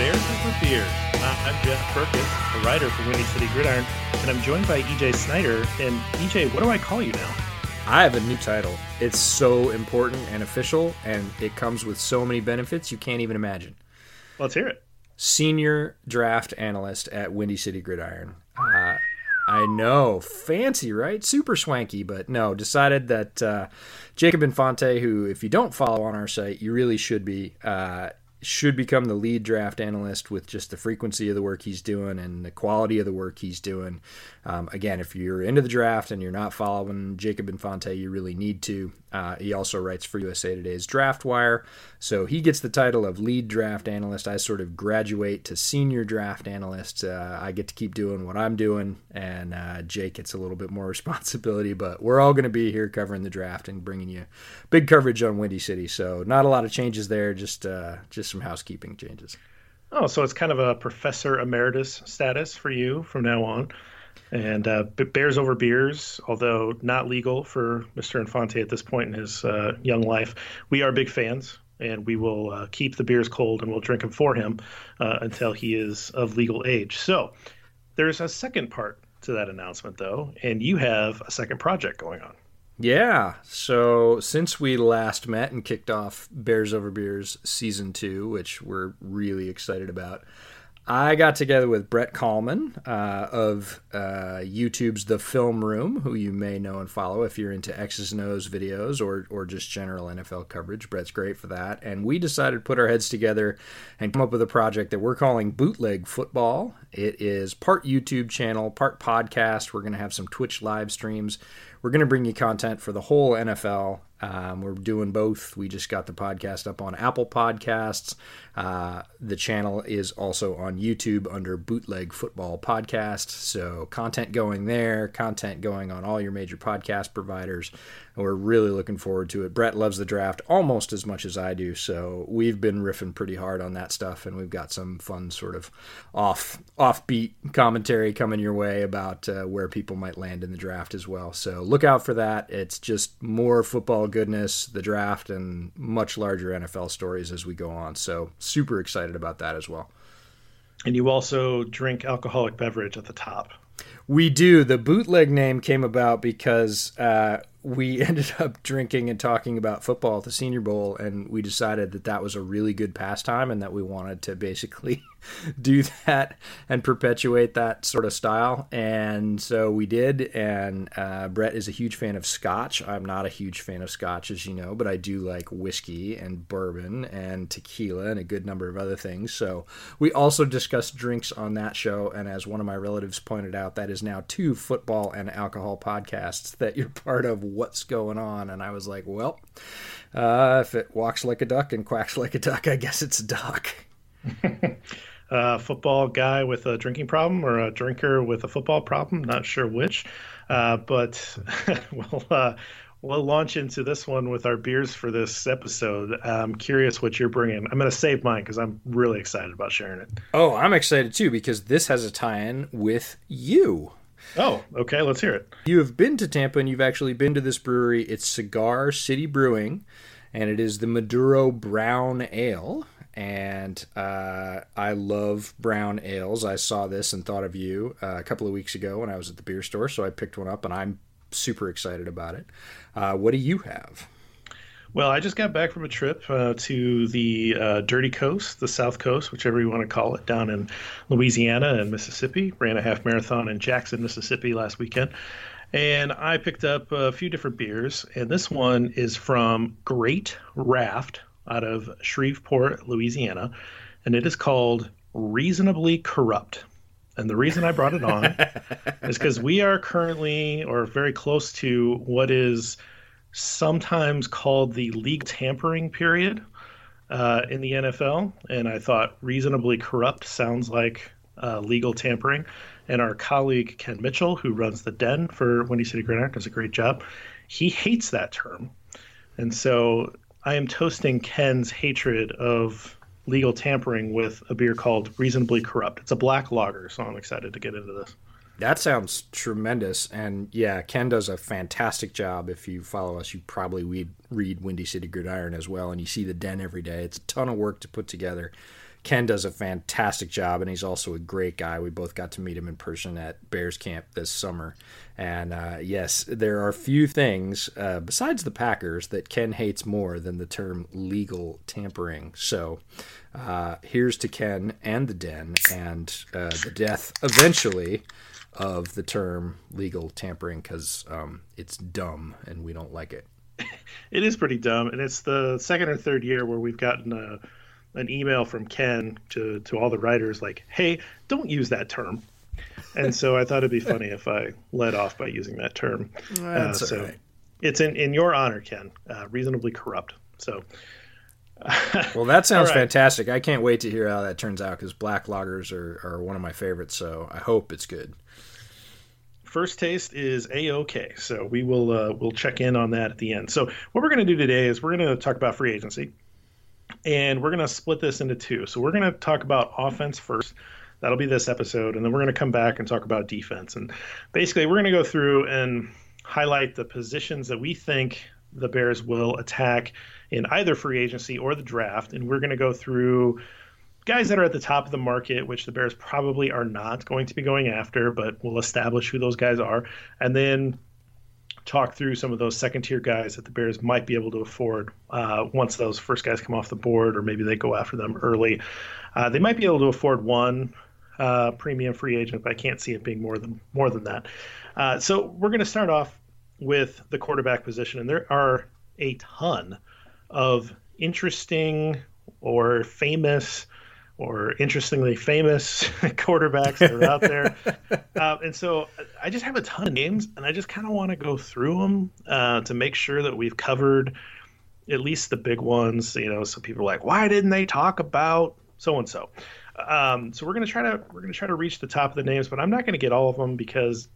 Bears Over Beers. I'm Jeff Berckes, a writer for Windy City Gridiron, and I'm joined by EJ Snyder. And EJ, what do I call you now? I have a new title. It's so important and official, and it comes with so many benefits you can't even imagine. Let's hear it. Senior draft analyst at Windy City Gridiron. Uh, I know, fancy, right? Super swanky, but no. Decided that uh, Jacob Infante, who, if you don't follow on our site, you really should be. Uh, should become the lead draft analyst with just the frequency of the work he's doing and the quality of the work he's doing. Um, again, if you're into the draft and you're not following Jacob Infante, you really need to. Uh, he also writes for USA Today's Draft Wire, so he gets the title of lead draft analyst. I sort of graduate to senior draft analyst. Uh, I get to keep doing what I'm doing, and uh, Jake gets a little bit more responsibility. But we're all going to be here covering the draft and bringing you big coverage on Windy City. So not a lot of changes there, just uh, just some housekeeping changes. Oh, so it's kind of a professor emeritus status for you from now on. And uh, Bears over beers, although not legal for Mr. Infante at this point in his uh, young life, we are big fans, and we will uh, keep the beers cold and we'll drink them for him uh, until he is of legal age. So there's a second part to that announcement, though, and you have a second project going on. Yeah. So since we last met and kicked off Bears Over Beers season two, which we're really excited about, I got together with Brett Kollmann uh, of uh, YouTube's The Film Room, who you may know and follow if you're into X's and O's videos or, or just general NFL coverage. Brett's great for that. And we decided to put our heads together and come up with a project that we're calling Bootleg Football. It is part YouTube channel, part podcast. We're going to have some Twitch live streams. We're going to bring you content for the whole NFL. Um, we're doing both. We just got the podcast up on Apple Podcasts. Uh, the channel is also on YouTube under Bootleg Football Podcast. So, content going there, content going on all your major podcast providers. And we're really looking forward to it. Brett loves the draft almost as much as I do. So, we've been riffing pretty hard on that stuff. And we've got some fun, sort of off offbeat commentary coming your way about uh, where people might land in the draft as well. So, look out for that. It's just more football goodness, the draft, and much larger NFL stories as we go on. So, super excited about that as well. And you also drink alcoholic beverage at the top. We do. The bootleg name came about because uh, we ended up drinking and talking about football at the Senior Bowl, and we decided that that was a really good pastime and that we wanted to basically do that and perpetuate that sort of style. And so we did. And uh, Brett is a huge fan of scotch. I'm not a huge fan of scotch, as you know, but I do like whiskey and bourbon and tequila and a good number of other things. So we also discussed drinks on that show. And as one of my relatives pointed out, that is now two football and alcohol podcasts that you're part of. What's going on? And I was like, well, uh, if it walks like a duck and quacks like a duck, I guess it's a duck. uh, football guy with a drinking problem or a drinker with a football problem. Not sure which, uh, but we'll uh, we'll launch into this one with our beers for this episode. I'm curious what you're bringing. I'm going to save mine because I'm really excited about sharing it. Oh, I'm excited too because this has a tie-in with you. Oh, okay. Let's hear it. You have been to Tampa and you've actually been to this brewery. It's Cigar City Brewing, and it is the Maduro Brown Ale. And uh, I love brown ales. I saw this and thought of you uh, a couple of weeks ago when I was at the beer store, so I picked one up and I'm super excited about it. Uh, what do you have? Well, I just got back from a trip uh, to the uh, Dirty Coast, the South Coast, whichever you want to call it, down in Louisiana and Mississippi. Ran a half marathon in Jackson, Mississippi last weekend. And I picked up a few different beers. And this one is from Great Raft out of Shreveport, Louisiana. And it is called Reasonably Corrupt. And the reason I brought it on is because we are currently or very close to what is sometimes called the league tampering period uh, in the NFL. And I thought reasonably corrupt sounds like uh, legal tampering. And our colleague Ken Mitchell, who runs the Den for Windy City Gridiron, does a great job. He hates that term. And so I am toasting Ken's hatred of legal tampering with a beer called Reasonably Corrupt. It's a black lager, so I'm excited to get into this. That sounds tremendous. And yeah, Ken does a fantastic job. If you follow us, you probably read, read Windy City Gridiron as well, and you see the den every day. It's a ton of work to put together. Ken does a fantastic job, and he's also a great guy. We both got to meet him in person at Bears Camp this summer. And uh, yes, there are few things uh, besides the Packers that Ken hates more than the term legal tampering. So uh, here's to Ken and the Den and uh, the death eventually of the term legal tampering because um, it's dumb and we don't like it. It is pretty dumb, and it's the second or third year where we've gotten a, an email from Ken to to all the writers like, "Hey, don't use that term." And so I thought it'd be funny if I led off by using that term. That's uh, so right. it's in in your honor, Ken. Uh, reasonably corrupt. So. well, that sounds right. fantastic. I can't wait to hear how that turns out because black lagers are, are one of my favorites. So I hope it's good first taste is a okay. So we will uh, we'll check in on that at the end. So what we're going to do today is we're going to talk about free agency, and we're going to split this into two. So we're going to talk about offense first. That'll be this episode, and then we're going to come back and talk about defense. And basically, we're going to go through and highlight the positions that we think the Bears will attack in either free agency or the draft, and we're going to go through guys that are at the top of the market, which the Bears probably are not going to be going after, but we'll establish who those guys are, and then talk through some of those second tier guys that the Bears might be able to afford uh, once those first guys come off the board, or maybe they go after them early. Uh, they might be able to afford one uh, premium free agent, but I can't see it being more than more than that. Uh, so we're going to start off with the quarterback position, and there are a ton of interesting or famous or interestingly famous quarterbacks that are out there. uh, and so I just have a ton of names, and I just kind of want to go through them uh, to make sure that we've covered at least the big ones. You know, so people are like, why didn't they talk about so and so? So we're gonna try to we're gonna try to reach the top of the names, but I'm not gonna get all of them because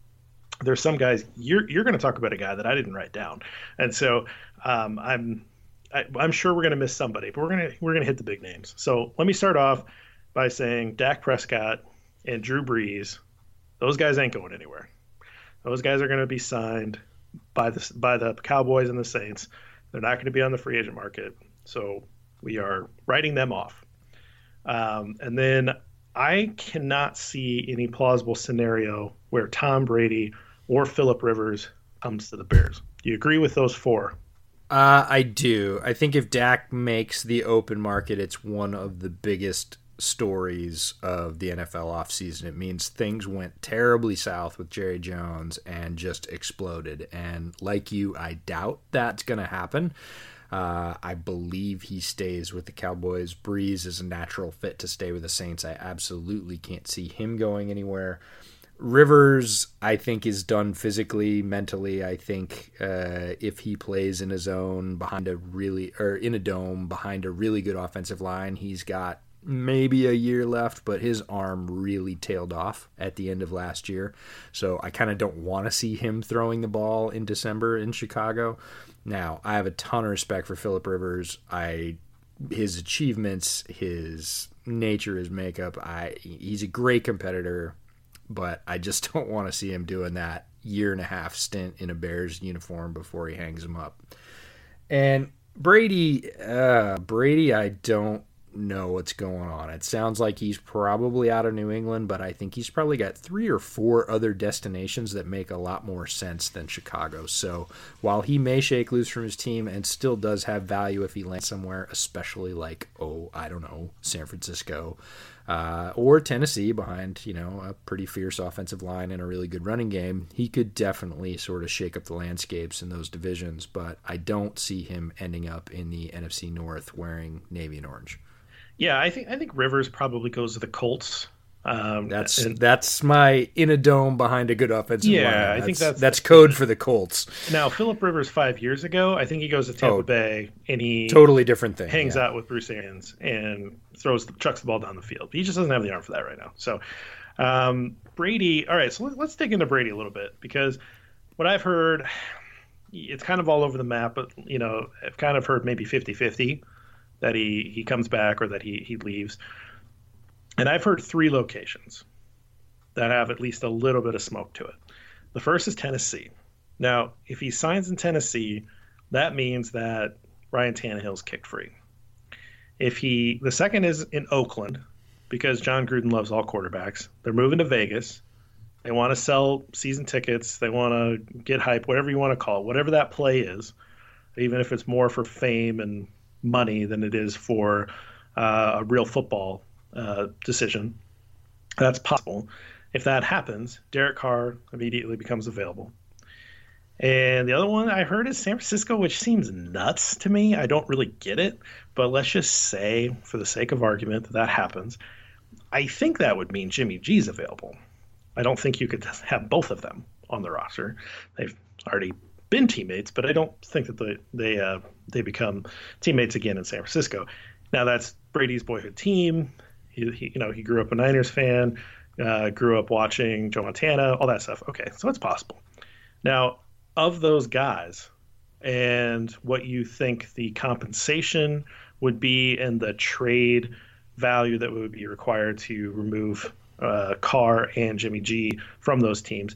there's some guys you're you're gonna talk about a guy that I didn't write down, and so um, I'm I, am sure we're going to miss somebody, but we're going to we're going to hit the big names. So let me start off by saying Dak Prescott and Drew Brees, those guys ain't going anywhere. Those guys are going to be signed by the by the Cowboys and the Saints. They're not going to be on the free agent market, so we are writing them off. Um, and then I cannot see any plausible scenario where Tom Brady or Philip Rivers comes to the Bears. Do you agree with those four? Uh, I do. I think if Dak makes the open market, it's one of the biggest stories of the NFL offseason. It means things went terribly south with Jerry Jones and just exploded. And like you, I doubt that's going to happen. Uh, I believe he stays with the Cowboys. Brees is a natural fit to stay with the Saints. I absolutely can't see him going anywhere. Rivers, I think, is done physically, mentally. I think uh, if he plays in a zone behind a really, or in a dome behind a really good offensive line, he's got maybe a year left, but his arm really tailed off at the end of last year. So I kind of don't want to see him throwing the ball in December in Chicago. Now, I have a ton of respect for Philip Rivers. I his achievements, his nature, his makeup. I he's a great competitor but I just don't want to see him doing that year and a half stint in a Bears uniform before he hangs him up. And Brady, uh, Brady, I don't know what's going on. It sounds like he's probably out of New England, but I think he's probably got three or four other destinations that make a lot more sense than Chicago. So while he may shake loose from his team and still does have value if he lands somewhere, especially like, oh, I don't know, San Francisco. Uh, or Tennessee behind, you know, a pretty fierce offensive line and a really good running game, he could definitely sort of shake up the landscapes in those divisions. But I don't see him ending up in the NFC North wearing navy and orange. Yeah, I think I think Rivers probably goes to the Colts. Um, that's and, that's my in a dome behind a good offensive yeah, line. Yeah, I think that's that's code for the Colts. Now Philip Rivers five years ago, I think he goes to Tampa oh, Bay and he totally different thing. Hangs yeah. out with Bruce Arians and throws chucks the ball down the field. He just doesn't have the arm for that right now. So um, Brady. All right, so let, let's dig into Brady a little bit because what I've heard, it's kind of all over the map. But you know, I've kind of heard maybe 50-50 that he he comes back or that he he leaves. And I've heard three locations that have at least a little bit of smoke to it. The first is Tennessee. Now, if he signs in Tennessee, that means that Ryan Tannehill's kicked free. If he, the second is in Oakland, because Jon Gruden loves all quarterbacks. They're moving to Vegas. They want to sell season tickets. They want to get hype, whatever you want to call it, whatever that play is, even if it's more for fame and money than it is for uh, a real football uh, decision. That's possible. If that happens, Derek Carr immediately becomes available. And the other one I heard is San Francisco, which seems nuts to me. I don't really get it, but let's just say, for the sake of argument, that that happens. I think that would mean Jimmy G's available. I don't think you could have both of them on the roster. They've already been teammates, but I don't think that they they uh, they become teammates again in San Francisco. Now that's Brady's boyhood team. He, he you know he grew up a Niners fan, uh, grew up watching Joe Montana, all that stuff. Okay, so it's possible. Now of those guys, and what you think the compensation would be and the trade value that would be required to remove uh, Carr and Jimmy G from those teams.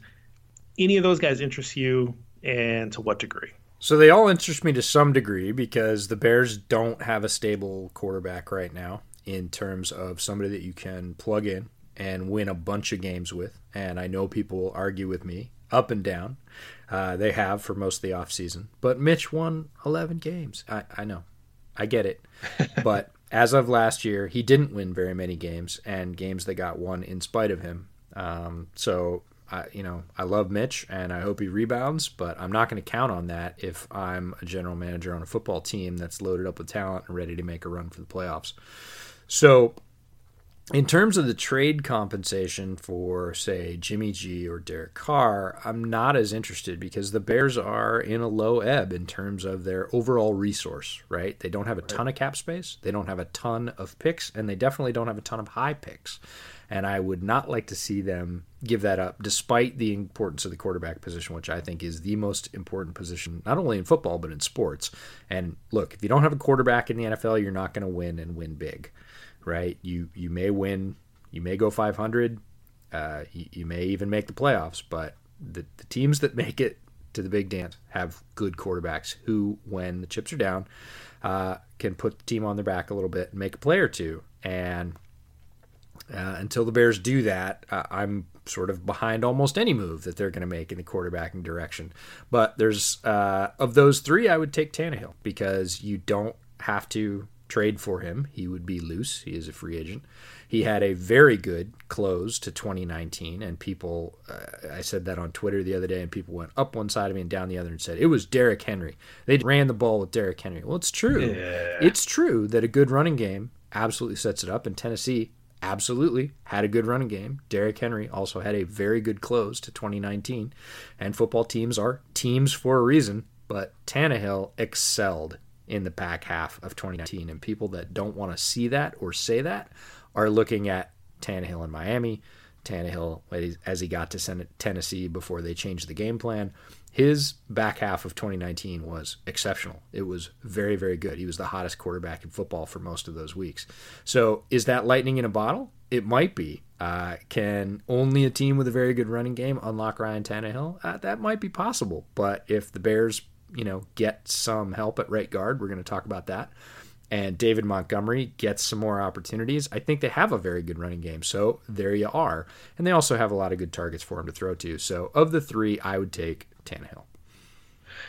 Any of those guys interest you? and to what degree? So they all interest me to some degree because the Bears don't have a stable quarterback right now in terms of somebody that you can plug in and win a bunch of games with. And I know people will argue with me up and down. Uh, they have for most of the offseason. But Mitch won 11 games. I, I know. I get it. but as of last year, he didn't win very many games and games that got won in spite of him. Um, so I, you know, I love Mitch and I hope he rebounds, but I'm not going to count on that if I'm a general manager on a football team that's loaded up with talent and ready to make a run for the playoffs. So, in terms of the trade compensation for, say, Jimmy G or Derek Carr, I'm not as interested because the Bears are in a low ebb in terms of their overall resource, right? They don't have a ton of cap space, they don't have a ton of picks, and they definitely don't have a ton of high picks and I would not like to see them give that up, despite the importance of the quarterback position, which I think is the most important position, not only in football, but in sports. And look, if you don't have a quarterback in the NFL, you're not going to win and win big, right? You, you may win, you may go 500, uh, you, you, may even make the playoffs, but the, the teams that make it to the big dance have good quarterbacks who, when the chips are down, uh, can put the team on their back a little bit and make a play or two. And uh, until the Bears do that, uh, I'm sort of behind almost any move that they're going to make in the quarterbacking direction. But there's uh, of those three, I would take Tannehill because you don't have to trade for him. He would be loose. He is a free agent. He had a very good close to 2019, and people, uh, I said that on Twitter the other day, and people went up one side of me and down the other and said it was Derrick Henry. They ran the ball with Derrick Henry. Well, it's true. Yeah. It's true that a good running game absolutely sets it up, and Tennessee absolutely had a good running game. Derrick Henry also had a very good close to 2019. And football teams are teams for a reason, but Tannehill excelled in the back half of 2019. And people that don't want to see that or say that are looking at Tannehill in Miami, Tannehill as he got to Tennessee before they changed the game plan his back half of 2019 was exceptional. It was very, very good. He was the hottest quarterback in football for most of those weeks. So, is that lightning in a bottle? it might be. Uh, can only a team with a very good running game unlock Ryan Tannehill? Uh, that might be possible. But if the Bears, you know, get some help at right guard, we're going to talk about that. And David Montgomery gets some more opportunities. I think they have a very good running game. So there you are. And they also have a lot of good targets for him to throw to. So of the three, I would take Tannehill.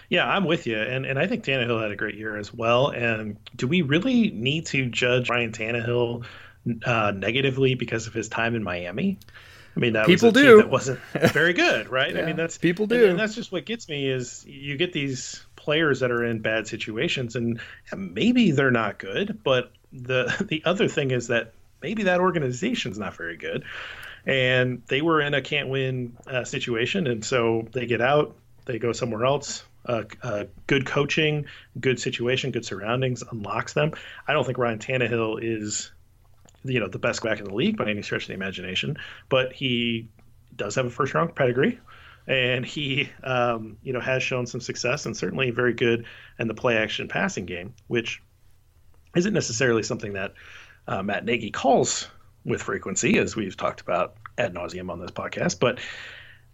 Yeah, I'm with you, and and I think Tannehill had a great year as well. And do we really need to judge Ryan Tannehill uh, negatively because of his time in Miami? I mean, that people was do. that wasn't very good, right? yeah, I mean, that's people do, and, and, that's just what gets me is you get these players that are in bad situations, and maybe they're not good, but the the other thing is that maybe that organization's not very good, and they were in a can't win uh, situation, and so they get out, they go somewhere else. Uh, uh, good coaching, good situation, good surroundings unlocks them. I don't think Ryan Tannehill is you know the best back in the league by any stretch of the imagination, but he does have a first round pedigree, and he um, you know has shown some success and certainly very good in the play action passing game, which isn't necessarily something that uh, Matt Nagy calls with frequency, as we've talked about ad nauseum on this podcast, but.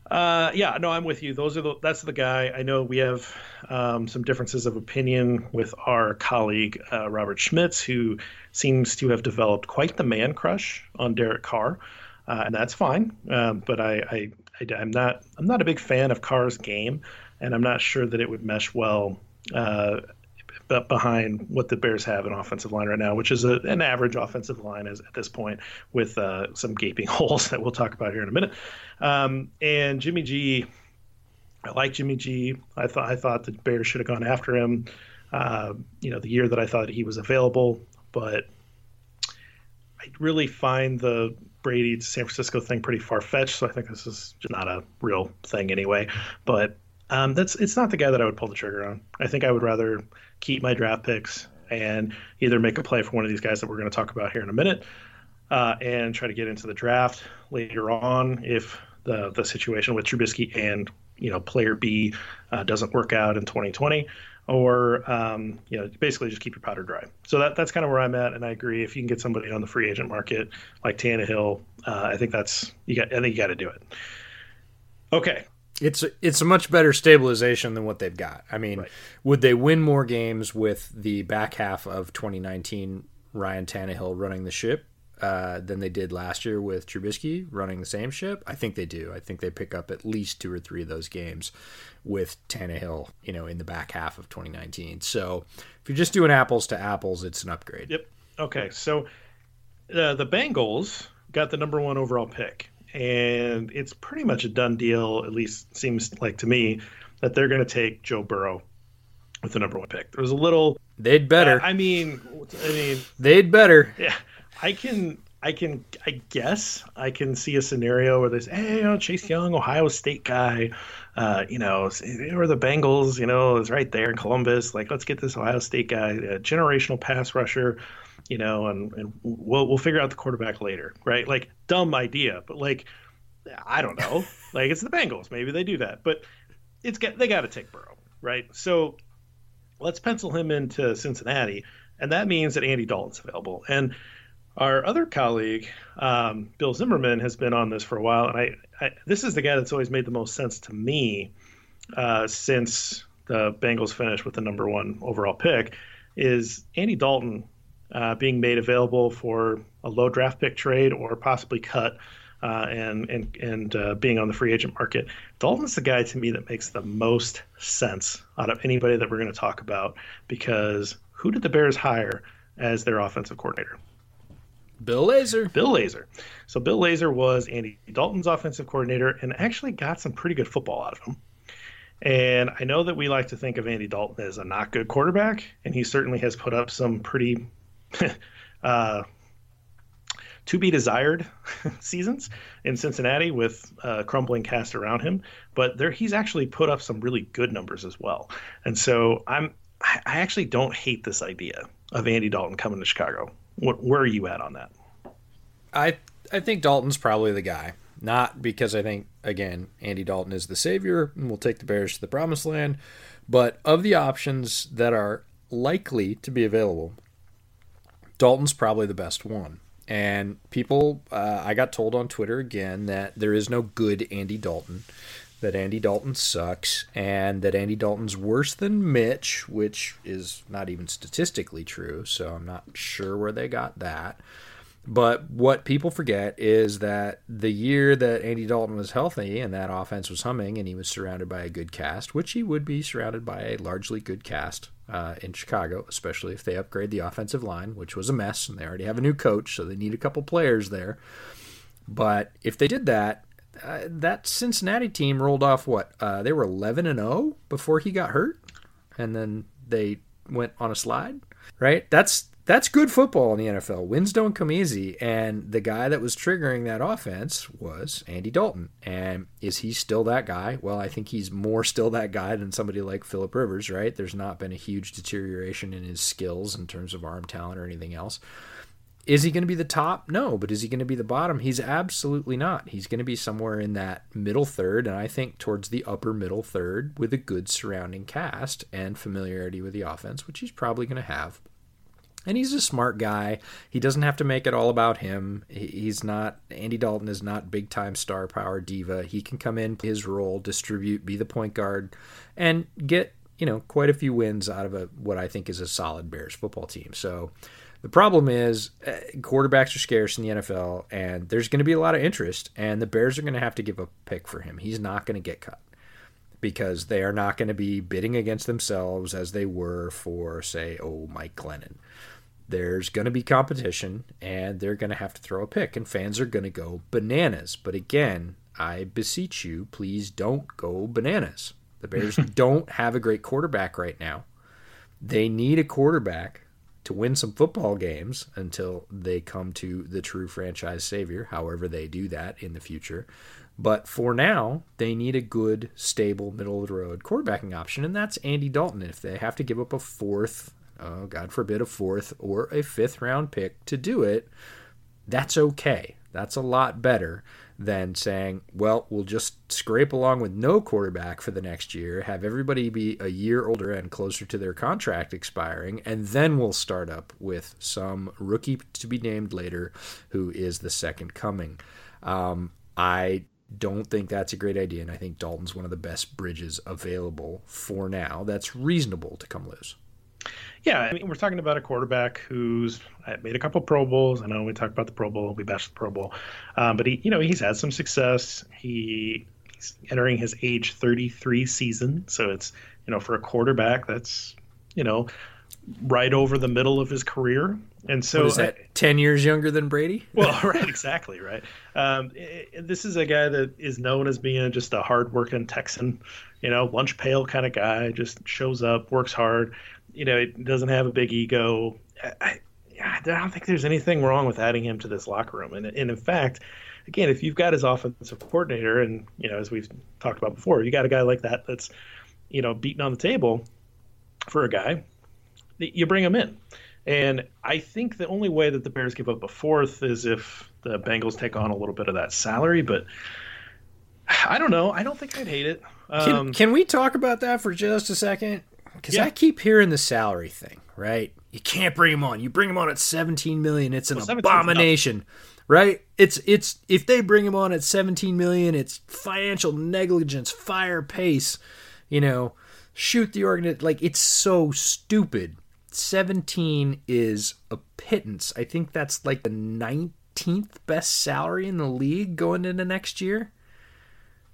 Uh, yeah, no, I'm with you. Those are the that's the guy. I know we have um, some differences of opinion with our colleague uh, Robert Schmitz, who seems to have developed quite the man crush on Derek Carr, uh, and that's fine. Um, but I, I, I, am not I'm not a big fan of Carr's game, and I'm not sure that it would mesh well uh, behind what the Bears have an offensive line right now, which is a, an average offensive line as, at this point, with uh, some gaping holes that we'll talk about here in a minute. Um, and Jimmy G, I like Jimmy G. I thought I thought the Bears should have gone after him. Uh, you know, the year that I thought he was available, but I really find the Brady to San Francisco thing pretty far fetched. So I think this is not a real thing anyway. But um, that's it's not the guy that I would pull the trigger on. I think I would rather keep my draft picks and either make a play for one of these guys that we're going to talk about here in a minute, uh, and try to get into the draft later on if the the situation with Trubisky and you know player B uh, doesn't work out in 2020 or um, you know basically just keep your powder dry. So that that's kind of where I'm at, and I agree. If you can get somebody on the free agent market like Tannehill, uh, I think that's you got. I think you got to do it. Okay. It's it's a much better stabilization than what they've got. I mean, right. would they win more games with the back half of 2019 Ryan Tannehill running the ship? uh, than they did last year with Trubisky running the same ship? I think they do. I think they pick up at least two or three of those games with Tannehill, you know, in the back half of 2019. So if you're just doing apples to apples, it's an upgrade. Yep. Okay. So uh, the Bengals got the number one overall pick, and it's pretty much a done deal. At least seems like to me that they're going to take Joe Burrow with the number one pick. There was a little. They'd better. Uh, I mean, I mean, they'd better. Yeah. I can I can I guess I can see a scenario where there's hey you know, Chase Young Ohio State guy, uh, you know or the Bengals you know is right there in Columbus like let's get this Ohio State guy a generational pass rusher, you know and, and we'll we'll figure out the quarterback later right? Like dumb idea but like I don't know. Like it's the Bengals. Maybe they do that but it's get they got to take Burrow right? So let's pencil him into Cincinnati and that means that Andy Dalton's available. And our other colleague, um, Bill Zimmerman, has been on this for a while, and I, I, this is the guy that's always made the most sense to me uh, since the Bengals finished with the number one overall pick. Is Andy Dalton uh, being made available for a low draft pick trade or possibly cut, uh, and and and uh, being on the free agent market? Dalton's the guy to me that makes the most sense out of anybody that we're going to talk about because who did the Bears hire as their offensive coordinator? Bill Lazor. Bill Lazor. So Bill Lazor was Andy Dalton's offensive coordinator and actually got some pretty good football out of him. And I know that we like to think of Andy Dalton as a not good quarterback, and he certainly has put up some pretty uh, to be desired seasons in Cincinnati with a crumbling cast around him. But there, he's actually put up some really good numbers as well. And so I'm, I actually don't hate this idea of Andy Dalton coming to Chicago. What, where are you at on that? I I think Dalton's probably the guy. Not because I think again Andy Dalton is the savior and will take the Bears to the promised land, but of the options that are likely to be available, Dalton's probably the best one. And people, uh, I got told on Twitter again that there is no good Andy Dalton, that Andy Dalton sucks, and that Andy Dalton's worse than Mitch, which is not even statistically true. So I'm not sure where they got that. But what people forget is that the year that Andy Dalton was healthy and that offense was humming and he was surrounded by a good cast, which he would be surrounded by a largely good cast uh, in Chicago, especially if they upgrade the offensive line, which was a mess, and they already have a new coach, so they need a couple players there. But if they did that, uh, that Cincinnati team rolled off what? Uh, they were 11 and 0 before he got hurt, and then they went on a slide, right? That's that's good football in the NFL. Wins don't come easy. And the guy that was triggering that offense was Andy Dalton. And is he still that guy? Well, I think he's more still that guy than somebody like Philip Rivers, right? There's not been a huge deterioration in his skills in terms of arm talent or anything else. Is he going to be the top? No, but is he going to be the bottom? He's absolutely not. He's going to be somewhere in that middle third, and I think towards the upper middle third with a good surrounding cast and familiarity with the offense, which he's probably going to have. And he's a smart guy. He doesn't have to make it all about him. He's not, Andy Dalton is not big time star power diva. He can come in, his role, distribute, be the point guard, and get, you know, quite a few wins out of a, what I think is a solid Bears football team. So the problem is uh, quarterbacks are scarce in the NFL, and there's going to be a lot of interest, and the Bears are going to have to give a pick for him. He's not going to get cut because they are not going to be bidding against themselves as they were for, say, oh, Mike Glennon there's going to be competition and they're going to have to throw a pick and fans are going to go bananas. But again, I beseech you, please don't go bananas. The Bears don't have a great quarterback right now. They need a quarterback to win some football games until they come to the true franchise savior, however they do that in the future. But for now, they need a good, stable, middle of the road quarterbacking option, and that's Andy Dalton. If they have to give up a fourth uh, God forbid, a fourth or a fifth round pick to do it, that's okay. That's a lot better than saying, well, we'll just scrape along with no quarterback for the next year, have everybody be a year older and closer to their contract expiring, and then we'll start up with some rookie to be named later who is the second coming. Um, I don't think that's a great idea, and I think Dalton's one of the best bridges available for now that's reasonable to come loose. Yeah, I mean, we're talking about a quarterback who's uh, made a couple Pro Bowls. I know we talked about the Pro Bowl, we bashed the Pro Bowl, um, but he, you know, he's had some success. He, he's entering his age 33 season, so it's, you know, for a quarterback, that's, you know, right over the middle of his career. And so, what is that I, 10 years younger than Brady? well, right, exactly, right. Um, it, this is a guy that is known as being just a hardworking Texan, you know, lunch pail kind of guy, just shows up, works hard you know, it doesn't have a big ego. I, I, don't think there's anything wrong with adding him to this locker room. And, and in fact, again, if you've got his offensive coordinator, and you know, as we've talked about before, you got a guy like that that's, you know, beating on the table for a guy, you bring him in. And I think the only way that the Bears give up a fourth is if the Bengals take on a little bit of that salary. But I don't know. I don't think I'd hate it. Um, can, can we talk about that for just a second? Because yeah. I keep hearing the salary thing, right? You can't bring him on. You bring him on at 17 million, it's an well, abomination, right? It's it's if they bring him on at 17 million, it's financial negligence, fire Pace, you know, shoot the organ like it's so stupid. 17 is a pittance. I think that's like the 19th best salary in the league going into next year.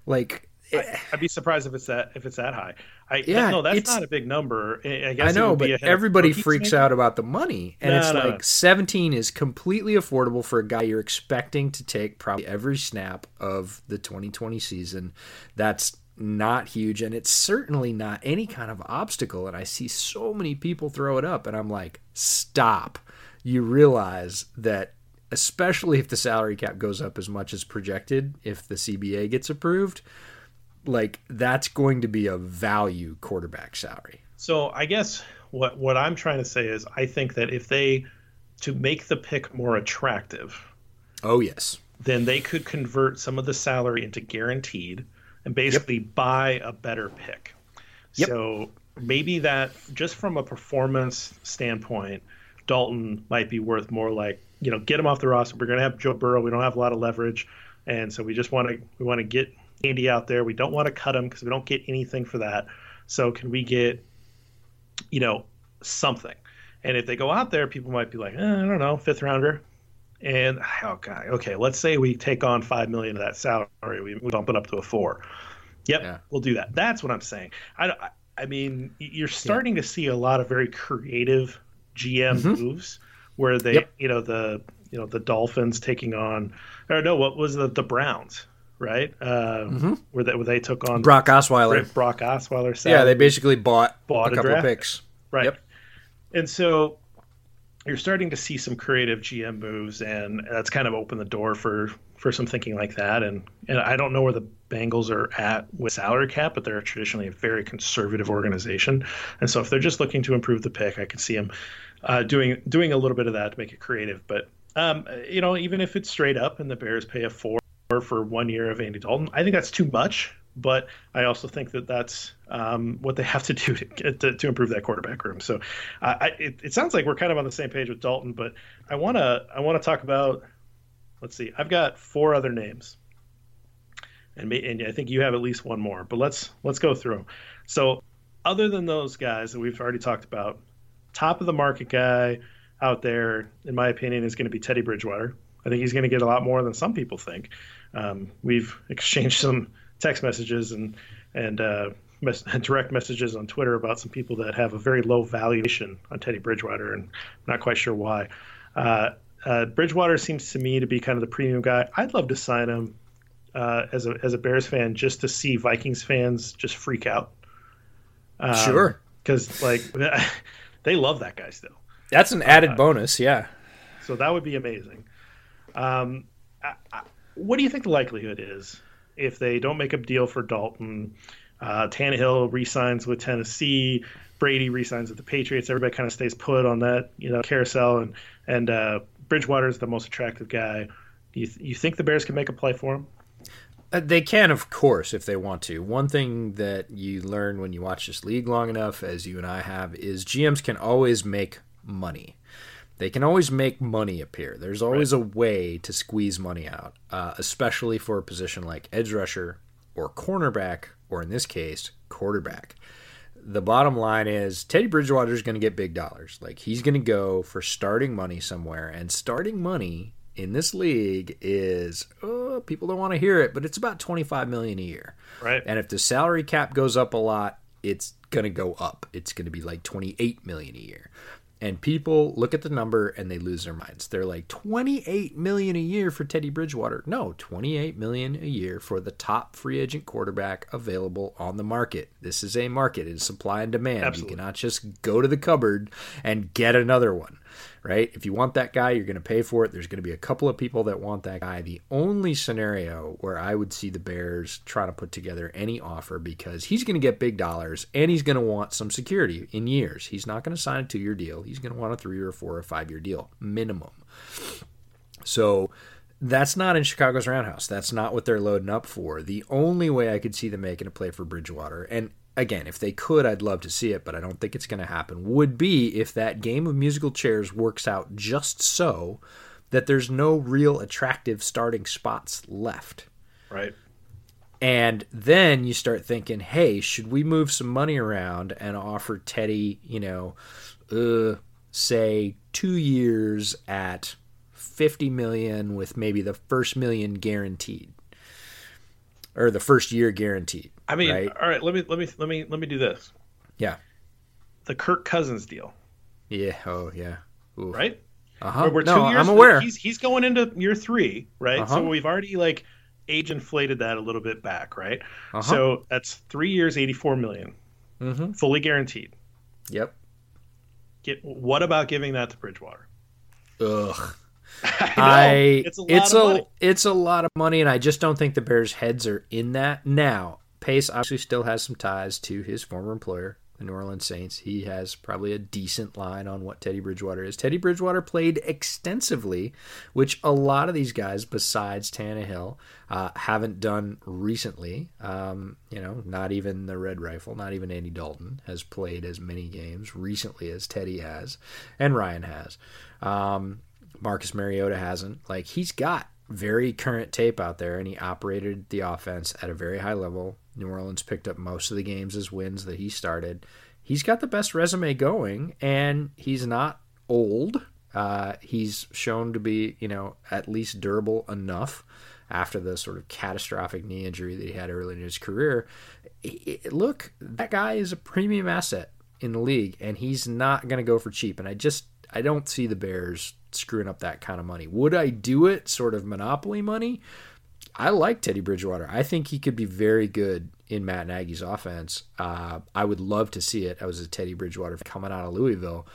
Like I, would be surprised if it's that if it's that high. I, yeah, no, that's not a big number. I, I know, but everybody freaks out about the money, and no, it's no, like no. 17 is completely affordable for a guy you're expecting to take probably every snap of the 2020 season. That's not huge, and it's certainly not any kind of obstacle. And I see so many people throw it up, and I'm like, stop. You realize that especially if the salary cap goes up as much as projected, if the CBA gets approved like that's going to be a value quarterback salary. So I guess what what I'm trying to say is I think that if they to make the pick more attractive. Oh yes. Then they could convert some of the salary into guaranteed and basically yep. buy a better pick. Yep. So maybe that just from a performance standpoint, Dalton might be worth more like you know, get him off the roster. We're going to have Joe Burrow. We don't have a lot of leverage, and so we just want to we want to get Andy out there. We don't want to cut them because we don't get anything for that. So can we get, you know, something? And if they go out there, people might be like, eh, I don't know, fifth rounder. And oh god, okay, let's say we take on five million of that salary, we, we bump it up to a four. Yep, yeah. we'll do that. That's what I'm saying. I, I, I mean, you're starting yeah. to see a lot of very creative GM mm-hmm. moves where they, yep. you know, the you know the Dolphins taking on, or no, what was the the Browns, right? Uh, mm-hmm. Where they where they took on Brock Osweiler. Brock Osweiler. Yeah, they basically bought bought a, couple picks, right? Yep. And so you're starting to see some creative GM moves, and that's kind of opened the door for for some thinking like that. And and I don't know where the Bengals are at with salary cap, but they're traditionally a very conservative organization, and so if they're just looking to improve the pick, I could see them uh, doing doing a little bit of that to make it creative. But um, you know, even if it's straight up and the Bears pay a four for one year of Andy Dalton, I think that's too much. But I also think that that's um, what they have to do to, to, to, improve that quarterback room. So uh, I, it, it, sounds like we're kind of on the same page with Dalton, but I want to I want to talk about. Let's see, I've got four other names, and, and I think you have at least one more. But let's let's go through them. So other than those guys that we've already talked about, top of the market guy out there, in my opinion, is going to be Teddy Bridgewater. I think he's going to get a lot more than some people think. Um, we've exchanged some text messages and and uh, mes- direct messages on Twitter about some people that have a very low valuation on Teddy Bridgewater, and I'm not quite sure why. Uh, uh, Bridgewater seems to me to be kind of the premium guy. I'd love to sign him uh, as a as a Bears fan just to see Vikings fans just freak out. Um, sure, because like they love that guy still. That's an added uh, bonus, yeah. So that would be amazing. Um, I, what do you think the likelihood is if they don't make a deal for Dalton? Uh, Tannehill resigns with Tennessee. Brady resigns with the Patriots. Everybody kind of stays put on that, you know, carousel. And and uh, Bridgewater is the most attractive guy. You th- you think the Bears can make a play for him? Uh, they can, of course, if they want to. One thing that you learn when you watch this league long enough, as you and I have, is GMs can always make money. They can always make money appear. There's always right. a way to squeeze money out, uh, especially for a position like edge rusher or cornerback or in this case, quarterback. The bottom line is Teddy Bridgewater is going to get big dollars. Like he's going to go for starting money somewhere, and starting money in this league is oh, people don't want to hear it, but it's about twenty five million a year. Right. And if the salary cap goes up a lot, it's going to go up. It's going to be like twenty eight million a year and people look at the number and they lose their minds. They're like 28 million a year for Teddy Bridgewater. No, 28 million a year for the top free agent quarterback available on the market. This is a market, it's supply and demand. Absolutely. You cannot just go to the cupboard and get another one right? If you want that guy, you're going to pay for it. There's going to be a couple of people that want that guy. The only scenario where I would see the Bears trying to put together any offer because he's going to get big dollars and he's going to want some security in years. He's not going to sign a two year deal. He's going to want a three or four or five year deal minimum. So that's not in Chicago's roundhouse. That's not what they're loading up for. The only way I could see them making a play for Bridgewater, and again, if they could, I'd love to see it, but I don't think it's going to happen, would be if that game of musical chairs works out just so that there's no real attractive starting spots left. Right. And then you start thinking, hey, should we move some money around and offer Teddy, you know, uh, say two years at 50 million with maybe the first million guaranteed? or the first year guaranteed. I mean, right? all right. Let me let me let me let me do this. Yeah. The Kirk Cousins deal. Yeah. Oh yeah. Oof. Right. Uh huh. We're no, I'm aware. He's he's going into year three, right? Uh-huh. So we've already like age inflated that a little bit back, right? Uh-huh. So that's three years, eighty four million, mm-hmm. fully guaranteed. Yep. Get what about giving that to Bridgewater? Ugh. I, it's a it's a it's a lot of money, and I just don't think the Bears' heads are in that now. Pace obviously still has some ties to his former employer, the New Orleans Saints. He has probably a decent line on what Teddy Bridgewater is. Teddy Bridgewater played extensively, which a lot of these guys, besides Tannehill, uh, haven't done recently. Um, you know, not even the Red Rifle, not even Andy Dalton has played as many games recently as Teddy has, and Ryan has. Um, Marcus Mariota hasn't. Like he's got very current tape out there, and he operated the offense at a very high level. New Orleans picked up most of the games as wins that he started. He's got the best resume going, and he's not old. Uh, he's shown to be, you know, at least durable enough after the sort of catastrophic knee injury that he had early in his career. It, look, that guy is a premium asset in the league, and he's not going to go for cheap. And I just, I don't see the Bears screwing up that kind of money. Would I do it sort of monopoly money? I like Teddy Bridgewater. I think he could be very good in Matt Nagy's offense. Uh, I would love to see it. I was a Teddy Bridgewater coming out of Louisville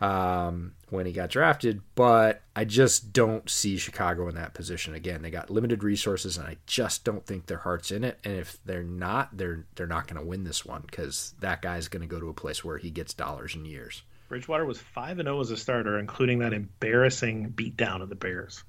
um, when he got drafted, but I just don't see Chicago in that position again. They got limited resources, and I just don't think their heart's in it. And if they're not, they're they're not going to win this one because that guy's going to go to a place where he gets dollars in years. Bridgewater was five and zero as a starter, including that embarrassing beatdown of the Bears.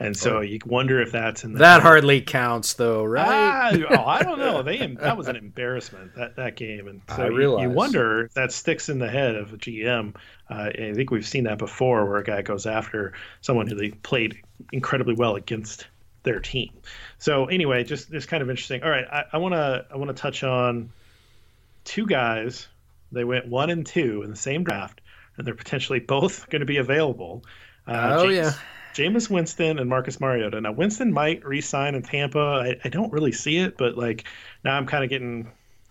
And so oh. you wonder if that's in the that hardly counts, though, right? Ah, oh, I don't know. They that was an embarrassment that that game, and so I you, you, wonder if that sticks in the head of a GM. Uh, I think we've seen that before, where a guy goes after someone who they played incredibly well against their team. So anyway, just it's kind of interesting. All right, I want to I want to touch on two guys. They went one and two in the same draft, and they're potentially both going to be available. Uh, oh James, yeah Jameis Winston and Marcus Mariota. Now Winston might resign in Tampa. I, I don't really see it, but like now I'm kind of getting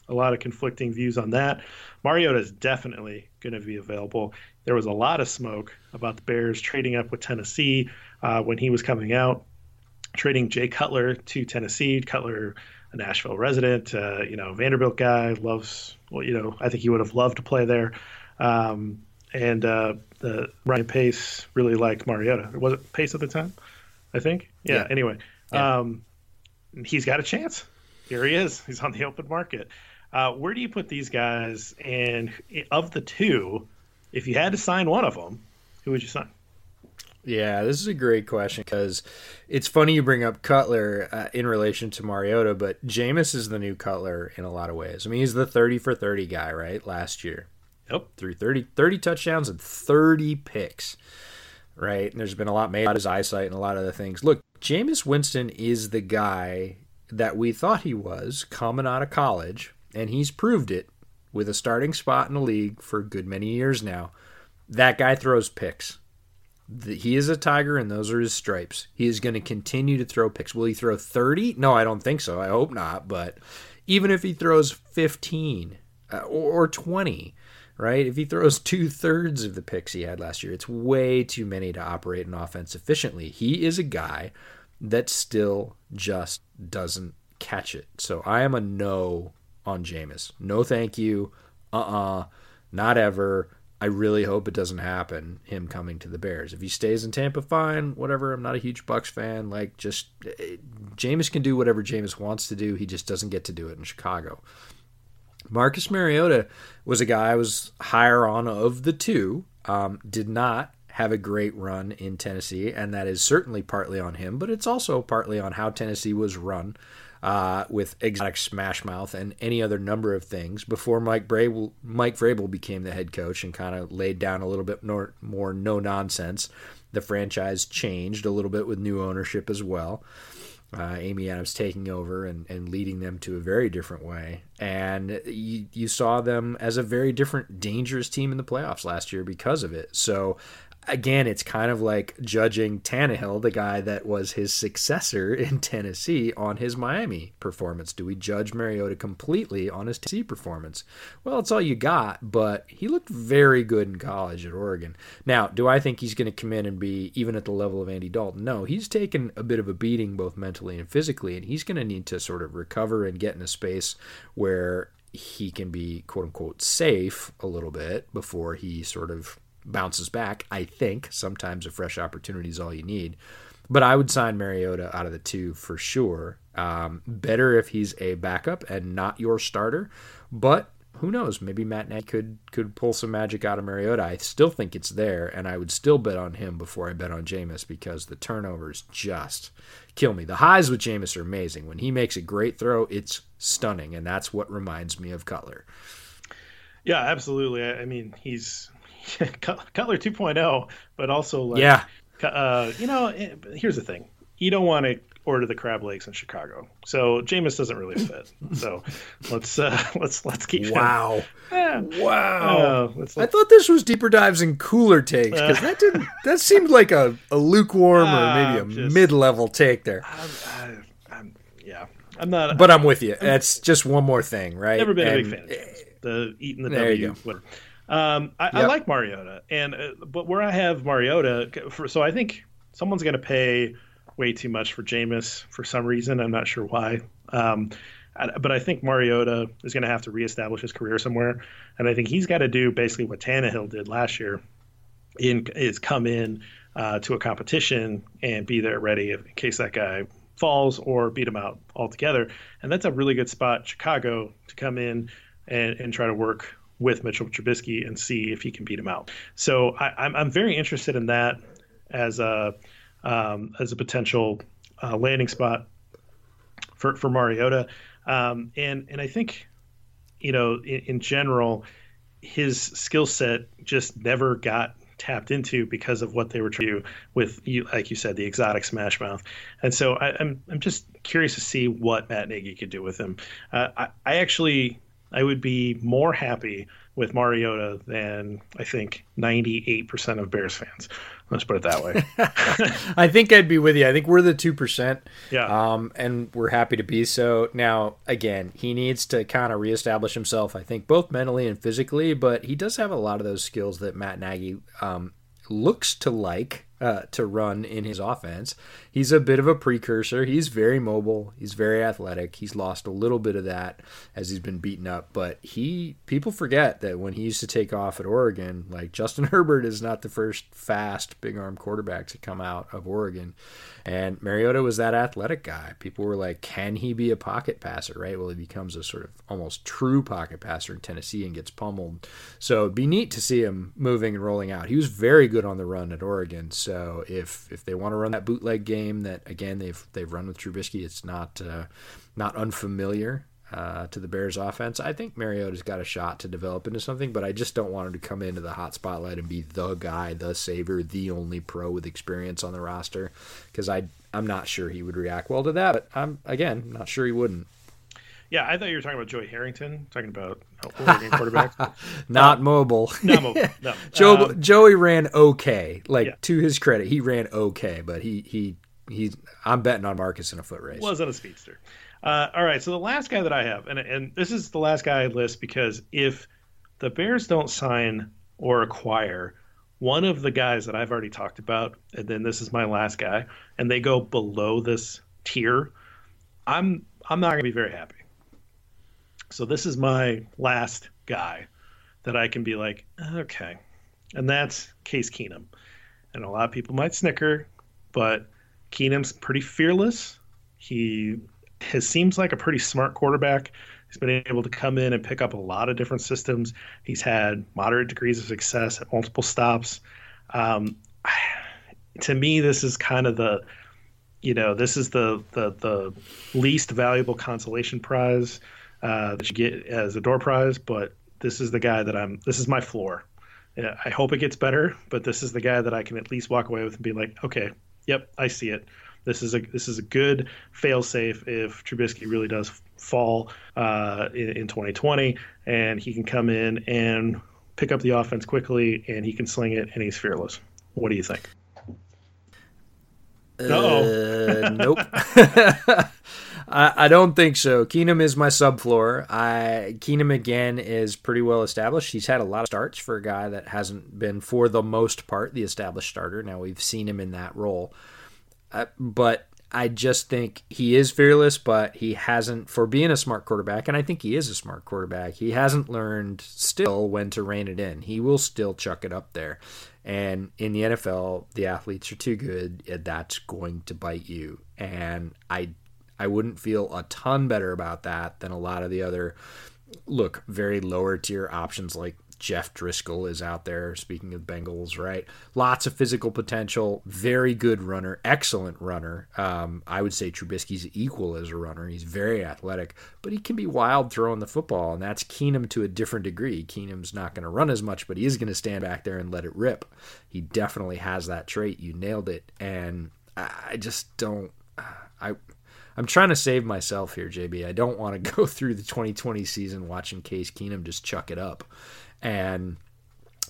a lot of conflicting views on that. Mariota is definitely going to be available. There was a lot of smoke about the Bears trading up with Tennessee uh, when he was coming out, trading Jay Cutler to Tennessee. Cutler, a Nashville resident, uh, you know, Vanderbilt guy, loves. Well, you know, I think he would have loved to play there. Um, and uh, the Ryan Pace really liked Mariota. Was it Pace at the time? I think. Yeah. yeah. Anyway, yeah. Um, he's got a chance. Here he is. He's on the open market. Uh, where do you put these guys? And of the two, if you had to sign one of them, who would you sign? Yeah, this is a great question because it's funny you bring up Cutler uh, in relation to Mariota, but Jameis is the new Cutler in a lot of ways. I mean, he's the 30 for 30 guy, right? Last year. Yep. Through 30, 30 touchdowns and 30 picks. Right. And there's been a lot made about his eyesight and a lot of other things. Look, Jameis Winston is the guy that we thought he was coming out of college, and he's proved it with a starting spot in the league for a good many years now. That guy throws picks. He is a tiger, and those are his stripes. He is going to continue to throw picks. Will he throw 30? No, I don't think so. I hope not. But even if he throws 15 uh, or 20, right? If he throws two thirds of the picks he had last year, it's way too many to operate an offense efficiently. He is a guy that still just doesn't catch it. So I am a no on Jameis. No, thank you. Uh uh-uh, uh Not ever. I really hope it doesn't happen, him coming to the Bears. If he stays in Tampa, fine, whatever. I'm not a huge Bucs fan. Like, just, eh, Jameis can do whatever Jameis wants to do. He just doesn't get to do it in Chicago. Marcus Mariota was a guy I was higher on of the two. Um, did not have a great run in Tennessee, and that is certainly partly on him, but it's also partly on how Tennessee was run uh, with exotic smash mouth and any other number of things before Mike Vrabel, Mike Vrabel became the head coach and kind of laid down a little bit more, more no nonsense. The franchise changed a little bit with new ownership as well uh, Amy Adams taking over and, and leading them to a very different way. And you, you saw them as a very different, dangerous team in the playoffs last year because of it. So again, it's kind of like judging Tannehill, the guy that was his successor in Tennessee, on his Miami performance. Do we judge Mariota completely on his Tennessee performance? Well, it's all you got, but he looked very good in college at Oregon. Now, do I think he's going to come in and be even at the level of Andy Dalton? No, he's taken a bit of a beating both mentally and physically, and he's going to need to sort of recover and get in a space where he can be quote unquote safe a little bit before he sort of bounces back. I think sometimes a fresh opportunity is all you need. But I would sign Mariota out of the two for sure. Um, better if he's a backup and not your starter. But who knows? Maybe Matt Nagy could could pull some magic out of Mariota. I still think it's there, and I would still bet on him before I bet on Jameis because the turnovers just kill me. The highs with Jameis are amazing. When he makes a great throw, it's stunning, and that's what reminds me of Cutler. Yeah, absolutely. I mean, he's Cutler 2.0, but also like yeah. Uh, you know, eh, here's the thing: you don't want to order the crab legs in Chicago, so Jameis doesn't really fit. so let's uh, let's let's keep. Wow. Yeah. Wow. Uh, let's, I thought this was deeper dives and cooler takes because that didn't. That seemed like a, a lukewarm or maybe a just, mid level take there. I'm, I'm, yeah, I'm not. But I'm with you. That's just one more thing, right? Never been and, a big fan. Of the eating the there W. Um, I, yep. I, like Mariota, and uh, but where I have Mariota, for, so I think someone's going to pay way too much for Jameis for some reason. I'm not sure why. Um, but I think Mariota is going to have to reestablish his career somewhere, and I think he's got to do basically what Tannehill did last year, in is come in uh, to a competition and be there ready in case that guy falls or beat him out altogether. And that's a really good spot, Chicago, to come in and, and try to work with Mitchell Trubisky and see if he can beat him out. So I, am I'm, I'm very interested in that as a um, as a potential uh, landing spot for for Mariota. Um, and and I think you know in, in general his skill set just never got tapped into because of what they were trying to do with you like you said the exotic smash mouth and so I, am I'm, I'm just curious to see what Matt Nagy could do with him uh, I, I actually I would be more happy with Mariota than I think 98% of Bears fans. Let's put it that way. I think I'd be with you. I think we're the 2%. Yeah. Um, and we're happy to be so. Now, again, he needs to kind of reestablish himself, I think, both mentally and physically, but he does have a lot of those skills that Matt Nagy um, looks to like uh, to run in his offense. He's a bit of a precursor. He's very mobile. He's very athletic. He's lost a little bit of that as he's been beaten up. But he people forget that when he used to take off at Oregon, like Justin Herbert is not the first fast big arm quarterback to come out of Oregon. And Mariota was that athletic guy. People were like, can he be a pocket passer, right? Well, he becomes a sort of almost true pocket passer in Tennessee and gets pummeled. So it'd be neat to see him moving and rolling out. He was very good on the run at Oregon. If if they want to run that bootleg game that again they've they've run with Trubisky, it's not uh, not unfamiliar uh, to the Bears offense. I think Mariota's got a shot to develop into something, but I just don't want him to come into the hot spotlight and be the guy, the savior, the only pro with experience on the roster because I I'm not sure he would react well to that. But I'm again not sure he wouldn't. Yeah, I thought you were talking about Joey Harrington, talking about Oregon quarterbacks. not uh, mobile. Not mobile. No. Joe, um, Joey ran okay. Like yeah. to his credit, he ran okay, but he he he. I'm betting on Marcus in a foot race. Wasn't a speedster. Uh, all right, so the last guy that I have, and and this is the last guy I list because if the Bears don't sign or acquire one of the guys that I've already talked about, and then this is my last guy, and they go below this tier, I'm I'm not gonna be very happy. So this is my last guy that I can be like, okay, and that's Case Keenum, and a lot of people might snicker, but Keenum's pretty fearless. He has seems like a pretty smart quarterback. He's been able to come in and pick up a lot of different systems. He's had moderate degrees of success at multiple stops. Um, to me, this is kind of the, you know, this is the the, the least valuable consolation prize uh, that you get as a door prize. But this is the guy that I'm. This is my floor. I hope it gets better, but this is the guy that I can at least walk away with and be like, okay, yep, I see it. This is a this is a good fail safe if Trubisky really does fall uh, in, in 2020, and he can come in and pick up the offense quickly, and he can sling it, and he's fearless. What do you think? Uh, nope. I, I, don't think so. Keenum is my subfloor. I Keenum again is pretty well established. He's had a lot of starts for a guy that hasn't been, for the most part, the established starter. Now we've seen him in that role. Uh, but I just think he is fearless, but he hasn't, for being a smart quarterback, and I think he is a smart quarterback, he hasn't learned still when to rein it in. He will still chuck it up there. And in the NFL, the athletes are too good. That's going to bite you. And I, I wouldn't feel a ton better about that than a lot of the other, look, very lower tier options like Jeff Driskel is out there. Speaking of Bengals, right? Lots of physical potential. Very good runner. Excellent runner. Um, I would say Trubisky's equal as a runner. He's very athletic, but he can be wild throwing the football, and that's Keenum to a different degree. Keenum's not going to run as much, but he is going to stand back there and let it rip. He definitely has that trait. You nailed it, and I just don't. I I'm trying to save myself here, JB. I don't want to go through the 2020 season watching Case Keenum just chuck it up. And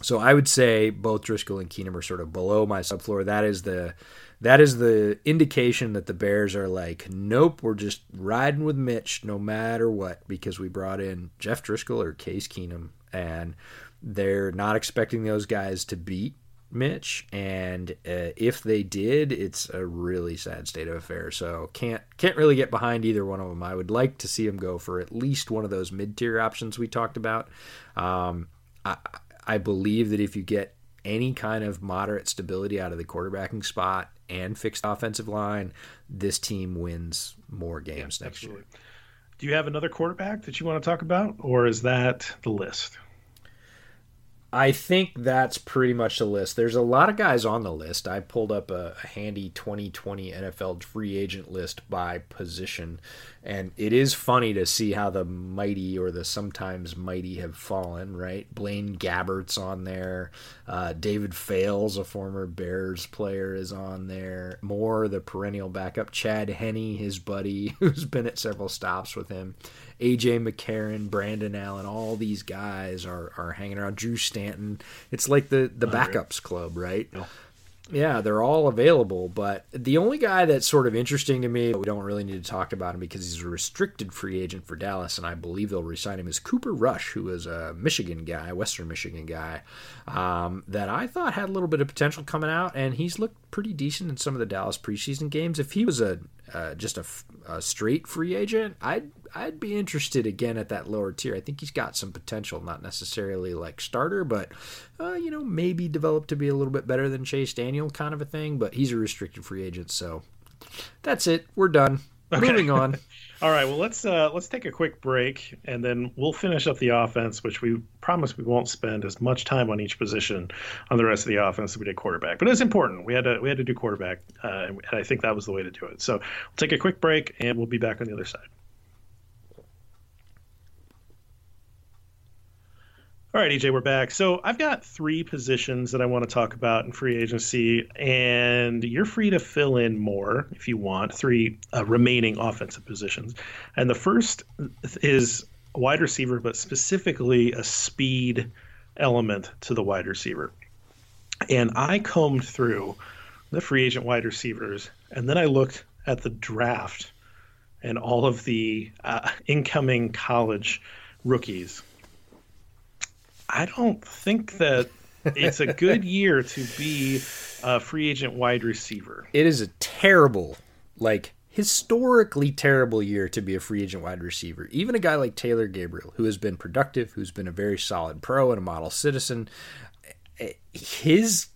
so I would say both Driskel and Keenum are sort of below my subfloor. That is the that is the indication that the Bears are like, nope, we're just riding with Mitch no matter what because we brought in Jeff Driskel or Case Keenum and they're not expecting those guys to beat Mitch, and uh, if they did, it's a really sad state of affairs. So can't can't really get behind either one of them. I would like to see them go for at least one of those mid tier options we talked about. Um, I I believe that if you get any kind of moderate stability out of the quarterbacking spot and fixed offensive line, this team wins more games yeah, next absolutely. year. Do you have another quarterback that you want to talk about, or is that the list? I think that's pretty much the list. There's a lot of guys on the list. I pulled up a, a, handy 2020 NFL free agent list by position, and it is funny to see how the mighty or the sometimes mighty have fallen. Right, Blaine Gabbert's on there. Uh, David Fales, a former Bears player, is on there. Moore, the perennial backup. Chad Henne, his buddy, who's been at several stops with him. AJ McCarron, Brandon Allen, all these guys are, are hanging around. Drew Stanton. It's like the, the backups club, right? Yeah, they're all available, but the only guy that's sort of interesting to me, we don't really need to talk about him because he's a restricted free agent for Dallas, and I believe they'll resign him, is Cooper Rush, who is a Michigan guy, Western Michigan guy, um, that I thought had a little bit of potential coming out, and he's looked pretty decent in some of the Dallas preseason games. If he was a uh, just a, a, straight free agent, I'd I'd be interested again at that lower tier. I think he's got some potential, not necessarily like starter, but uh, you know maybe develop to be a little bit better than Chase Daniel kind of a thing. But he's a restricted free agent, so that's it. We're done. Okay. Moving on. All right. Well, let's uh, let's take a quick break, and then we'll finish up the offense, which we promise we won't spend as much time on each position on the rest of the offense as we did quarterback. But it's important. We had to we had to do quarterback, uh, and I think that was the way to do it. So we'll take a quick break, and we'll be back on the other side. All right, EJ, we're back. So I've got three positions that I want to talk about in free agency, and you're free to fill in more if you want. Three uh, remaining offensive positions, and the first is wide receiver, but specifically a speed element to the wide receiver. And I combed through the free agent wide receivers, and then I looked at the draft and all of the uh, incoming college rookies I don't think that it's a good year to be a free agent wide receiver. It is a terrible, like historically terrible year to be a free agent wide receiver. Even a guy like Taylor Gabriel, who has been productive, who's been a very solid pro and a model citizen, his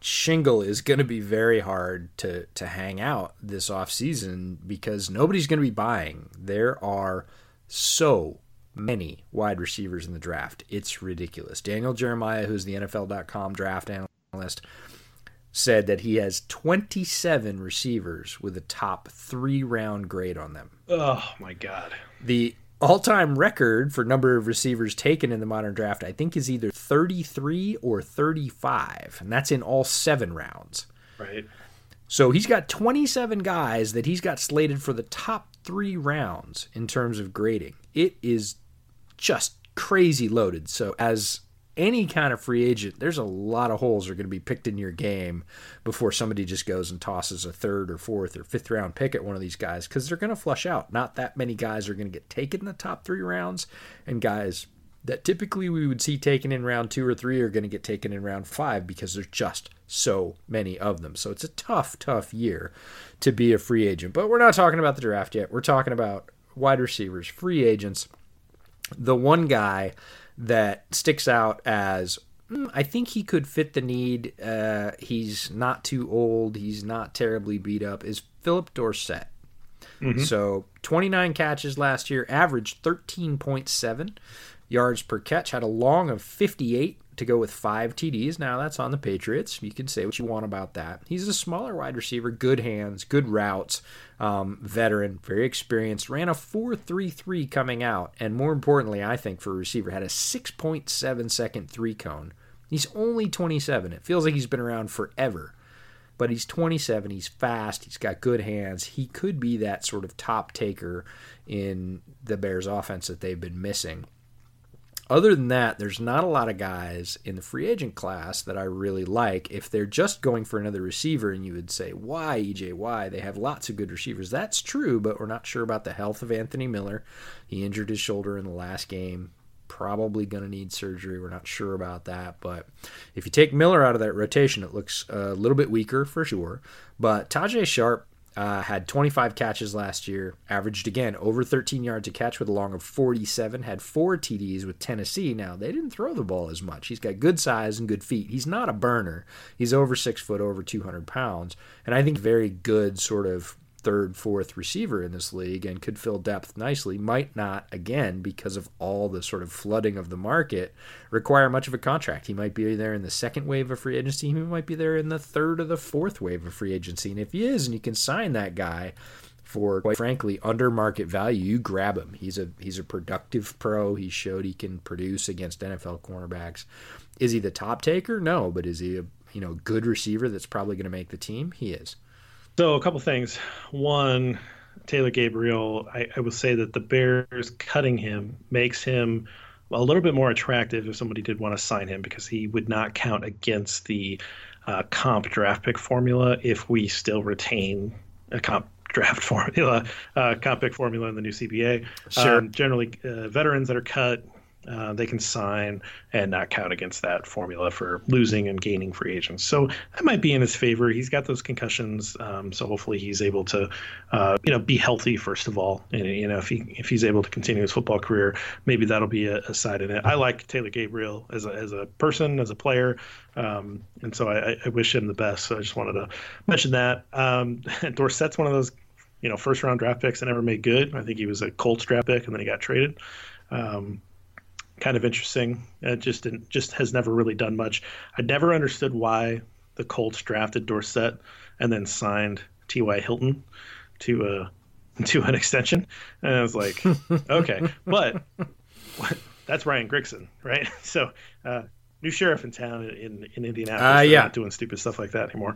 shingle is going to be very hard to to hang out this offseason because nobody's going to be buying. There are so many wide receivers in the draft. It's ridiculous. Daniel Jeremiah, who's the NFL.com draft analyst, said that he has 27 receivers with a top three round grade on them. Oh, my God. The all time record for number of receivers taken in the modern draft, I think, is either 33 or 35, and that's in all seven rounds. Right. So he's got 27 guys that he's got slated for the top three rounds in terms of grading. It is just crazy loaded. So as any kind of free agent, there's a lot of holes are going to be picked in your game before somebody just goes and tosses a third or fourth or fifth round pick at one of these guys because they're going to flush out. Not that many guys are going to get taken in the top three rounds, and guys that typically we would see taken in round two or three are going to get taken in round five because there's just so many of them. So it's a tough, tough year to be a free agent. But we're not talking about the draft yet. We're talking about wide receivers, free agents the one guy that sticks out as mm, I think he could fit the need. Uh, he's not too old. He's not terribly beat up. Is Phillip Dorsett. Mm-hmm. So 29 catches last year, averaged 13.7 yards per catch, had a long of 58 to go with five TDs. Now that's on the Patriots. You can say what you want about that. He's a smaller wide receiver, good hands, good routes, um, veteran, very experienced. Ran a 4.33 coming out, and more importantly, I think for a receiver, had a 6.7 second three cone. He's only 27. It feels like he's been around forever but he's 27. He's fast. He's got good hands. He could be that sort of top taker in the Bears offense that they've been missing. Other than that, there's not a lot of guys in the free agent class that I really like. If they're just going for another receiver, and you would say, why, EJ, why? They have lots of good receivers. That's true, but we're not sure about the health of Anthony Miller. He injured his shoulder in the last game probably going to need surgery. We're not sure about that. But if you take Miller out of that rotation, it looks a little bit weaker for sure. But Tajaé Sharpe uh, had 25 catches last year, averaged again over 13 yards a catch with a long of 47, had four TDs with Tennessee. Now, they didn't throw the ball as much. He's got good size and good feet. He's not a burner. He's over six foot, over 200 pounds. And I think very good sort of third, fourth receiver in this league and could fill depth nicely, might not, again, because of all the sort of flooding of the market, require much of a contract. He might be there in the second wave of free agency. He might be there in the third or the fourth wave of free agency. And if he is, and you can sign that guy for quite frankly under market value, you grab him. He's a he's a productive pro. He showed he can produce against NFL cornerbacks. Is he the top taker? No, but is he a you know good receiver that's probably going to make the team? He is. So a couple things. One, Taylor Gabriel, I, I will say that the Bears cutting him makes him a little bit more attractive if somebody did want to sign him because he would not count against the uh, comp draft pick formula if we still retain a comp draft formula, uh, comp pick formula in the new CBA. Sure. Um, generally, uh, veterans that are cut uh, they can sign and not count against that formula for losing and gaining free agents. So that might be in his favor. He's got those concussions, um, so hopefully he's able to, uh, you know, be healthy first of all. And you know, if he if he's able to continue his football career, maybe that'll be a, a side in it. I like Taylor Gabriel as a as a person, as a player, um, and so I, I, wish him the best. So I just wanted to mention that. Um, Dorsett's one of those. You know, first round draft picks that never made good. I think he was a Colts draft pick, and then he got traded. Um, kind of interesting. It just didn't, just has never really done much. I never understood why the Colts drafted Dorsett and then signed T.Y. Hilton to a to an extension, and I was like, okay, but what, that's Ryan Grigson, right? So. Uh, new sheriff in town in in Indianapolis. Uh, yeah, not doing stupid stuff like that anymore.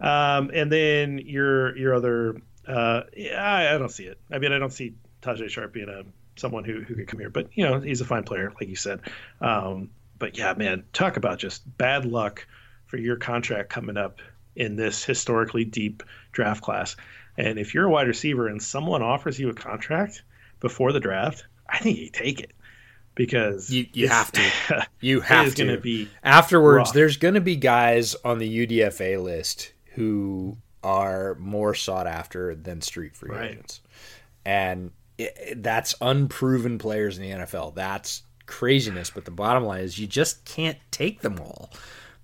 Um, and then your your other, uh, yeah, I, I, don't see it. I mean, I don't see Tajaé Sharpe being a someone who, who could come here. But, you know, he's a fine player, like you said. Um, but yeah, man, talk about just bad luck for your contract coming up in this historically deep draft class. And if you're a wide receiver and someone offers you a contract before the draft, I think you take it because you, you have to. You have to. Be afterwards. rough. There's going to be guys on the UDFA list who are more sought after than street free Right. agents, and that's unproven players in the NFL. That's craziness. But the bottom line is you just can't take them all.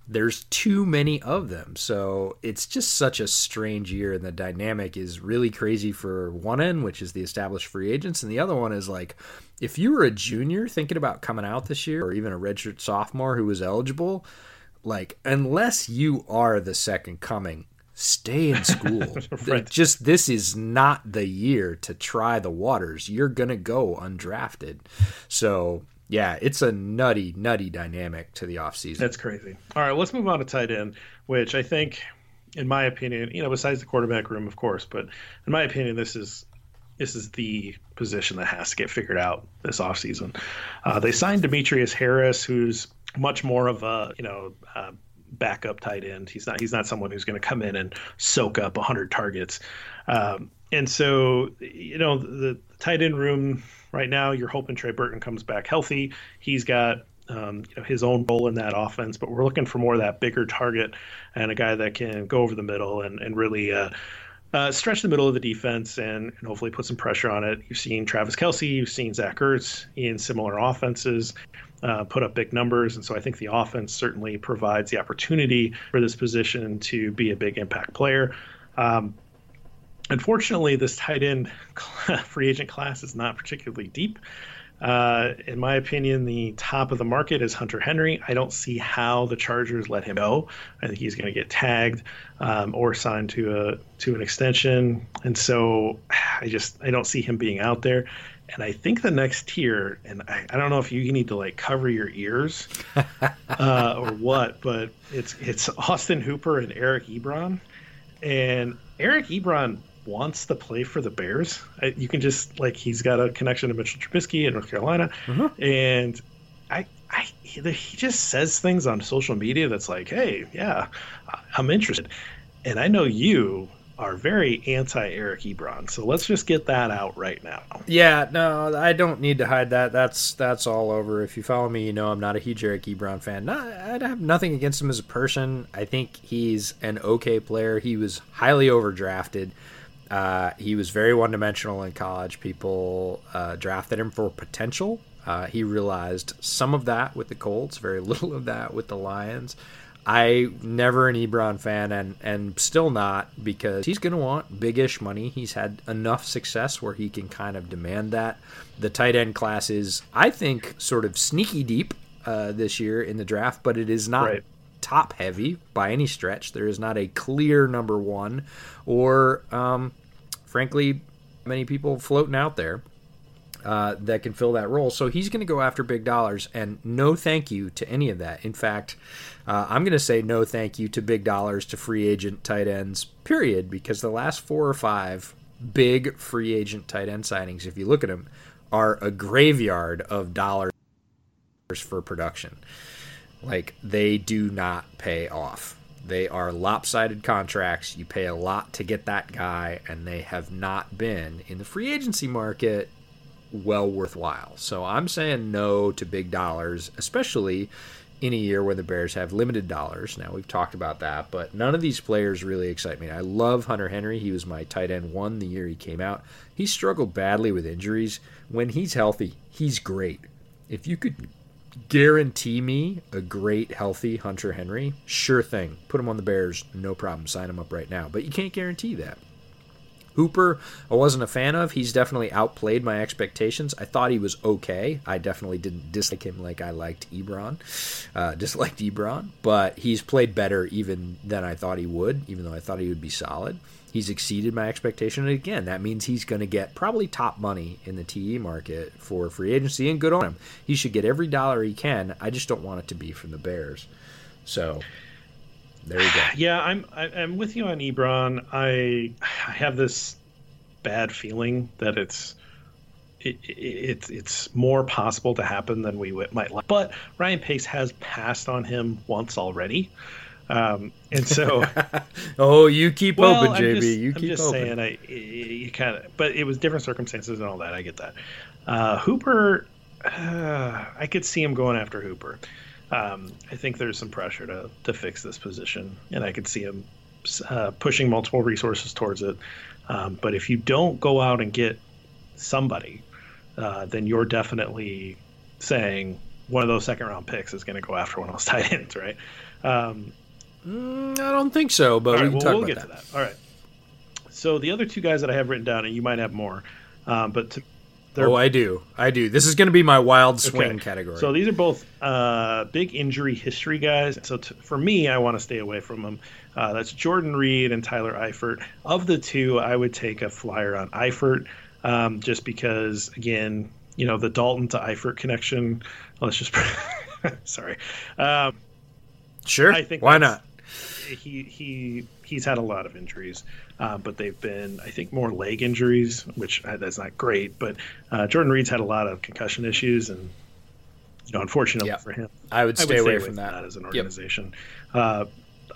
There's too many of them. So it's just such a strange year. And the dynamic is really crazy for one end, which is the established free agents. And the other one is like, if you were a junior thinking about coming out this year, or even a redshirt sophomore who was eligible, like, unless you are the second coming, stay in school. Right. Just this is not the year to try the waters. You're gonna go undrafted. So yeah, it's a nutty, nutty dynamic to the offseason. That's crazy. All right, let's move on to tight end, which I think, in my opinion, you know, besides the quarterback room, of course, but in my opinion, this is this is the position that has to get figured out this offseason. Uh, they signed Demetrius Harris, who's much more of a you know uh, backup tight end. He's not he's not someone who's going to come in and soak up 100 targets. Um, and so you know the, the tight end room right now, you're hoping Trey Burton comes back healthy. He's got um, you know, his own role in that offense, but we're looking for more of that bigger target and a guy that can go over the middle and, and really uh, uh, stretch the middle of the defense and, and hopefully put some pressure on it. You've seen Travis Kelce, you've seen Zach Ertz in similar offenses. Uh, put up big numbers, and so I think the offense certainly provides the opportunity for this position to be a big impact player. Um, unfortunately, this tight end free agent class is not particularly deep. Uh, in my opinion, the top of the market is Hunter Henry. I don't see how the Chargers let him go. I think he's going to get tagged um, or signed to a to an extension, and so I just I don't see him being out there. And I think the next tier, and I, I don't know if you need to like cover your ears uh, or what, but it's it's Austin Hooper and Eric Ebron, and Eric Ebron wants to play for the Bears. I, you can just like he's got a connection to Mitchell Trubisky in North Carolina, mm-hmm. and I, I he, he just says things on social media that's like, hey, yeah, I'm interested, and I know you are very anti Eric Ebron. So let's just get that out right now. Yeah, no, I don't need to hide that. That's that's all over. If you follow me, you know I'm not a huge Eric Ebron fan. No, I have nothing against him as a person. I think he's an okay player. He was highly overdrafted. Uh, he was very one dimensional in college. People uh, drafted him for potential. Uh, he realized some of that with the Colts, very little of that with the Lions. I never an Ebron fan and and still not because he's going to want big-ish money. He's had enough success where he can kind of demand that. The tight end class is, I think, sort of sneaky deep uh, this year in the draft, but it is not right. Top heavy by any stretch. There is not a clear number one, or um, frankly, many people floating out there uh, that can fill that role. So he's going to go after big dollars, and no thank you to any of that. In fact, uh, I'm going to say no thank you to big dollars to free agent tight ends, period, because the last four or five big free agent tight end signings, if you look at them, are a graveyard of dollars for production. Like, they do not pay off. They are lopsided contracts. You pay a lot to get that guy, and they have not been in the free agency market well worthwhile. So I'm saying no to big dollars, especially in a year where the Bears have limited dollars. Now we've talked about that, but none of these players really excite me. I love Hunter Henry. He was my tight end one the year he came out. He struggled badly with injuries. When he's healthy, he's great. If you could guarantee me a great, healthy Hunter Henry, sure thing. Put him on the Bears, no problem. Sign him up right now. But you can't guarantee that. Hooper, I wasn't a fan of. He's definitely outplayed my expectations. I thought he was okay. I definitely didn't dislike him like I liked Ebron, uh, disliked Ebron, but he's played better even than I thought he would, even though I thought he would be solid. He's exceeded my expectation. And again, that means he's going to get probably top money in the TE market for free agency, and good on him. He should get every dollar he can. I just don't want it to be from the Bears. So there you go. Yeah, I'm I'm with you on Ebron. I I have this bad feeling that it's it, it, it's it's more possible to happen than we might like. But Ryan Pace has passed on him once already. Um, and so, oh, you keep well, open, JB. Just, you keep I'm just open. saying, I you kind of, but it was different circumstances and all that. I get that. Uh, Hooper, uh, I could see him going after Hooper. Um, I think there's some pressure to to fix this position, and I could see him uh, pushing multiple resources towards it. Um, but if you don't go out and get somebody, uh, then you're definitely saying one of those second round picks is going to go after one of those tight ends, right? Um, Mm, I don't think so, but we can well, we'll get that. to that. All right. So the other two guys that I have written down, and you might have more, um, but to, oh, I do, I do. This is going to be my wild swing okay. category. So these are both uh, big injury history guys. So for me, I want to stay away from them. Uh, that's Jordan Reed and Tyler Eifert. Of the two, I would take a flyer on Eifert, um, just because, again, you know the Dalton to Eifert connection. Let's just sorry. Um, sure. I think why not he he he's had a lot of injuries, uh, but they've been I think more leg injuries, which uh, that's not great. But uh, Jordan Reed's had a lot of concussion issues, and you know, unfortunately yep. for him, I would stay, I would away, away, from, that. that. as an organization. Yep. Uh,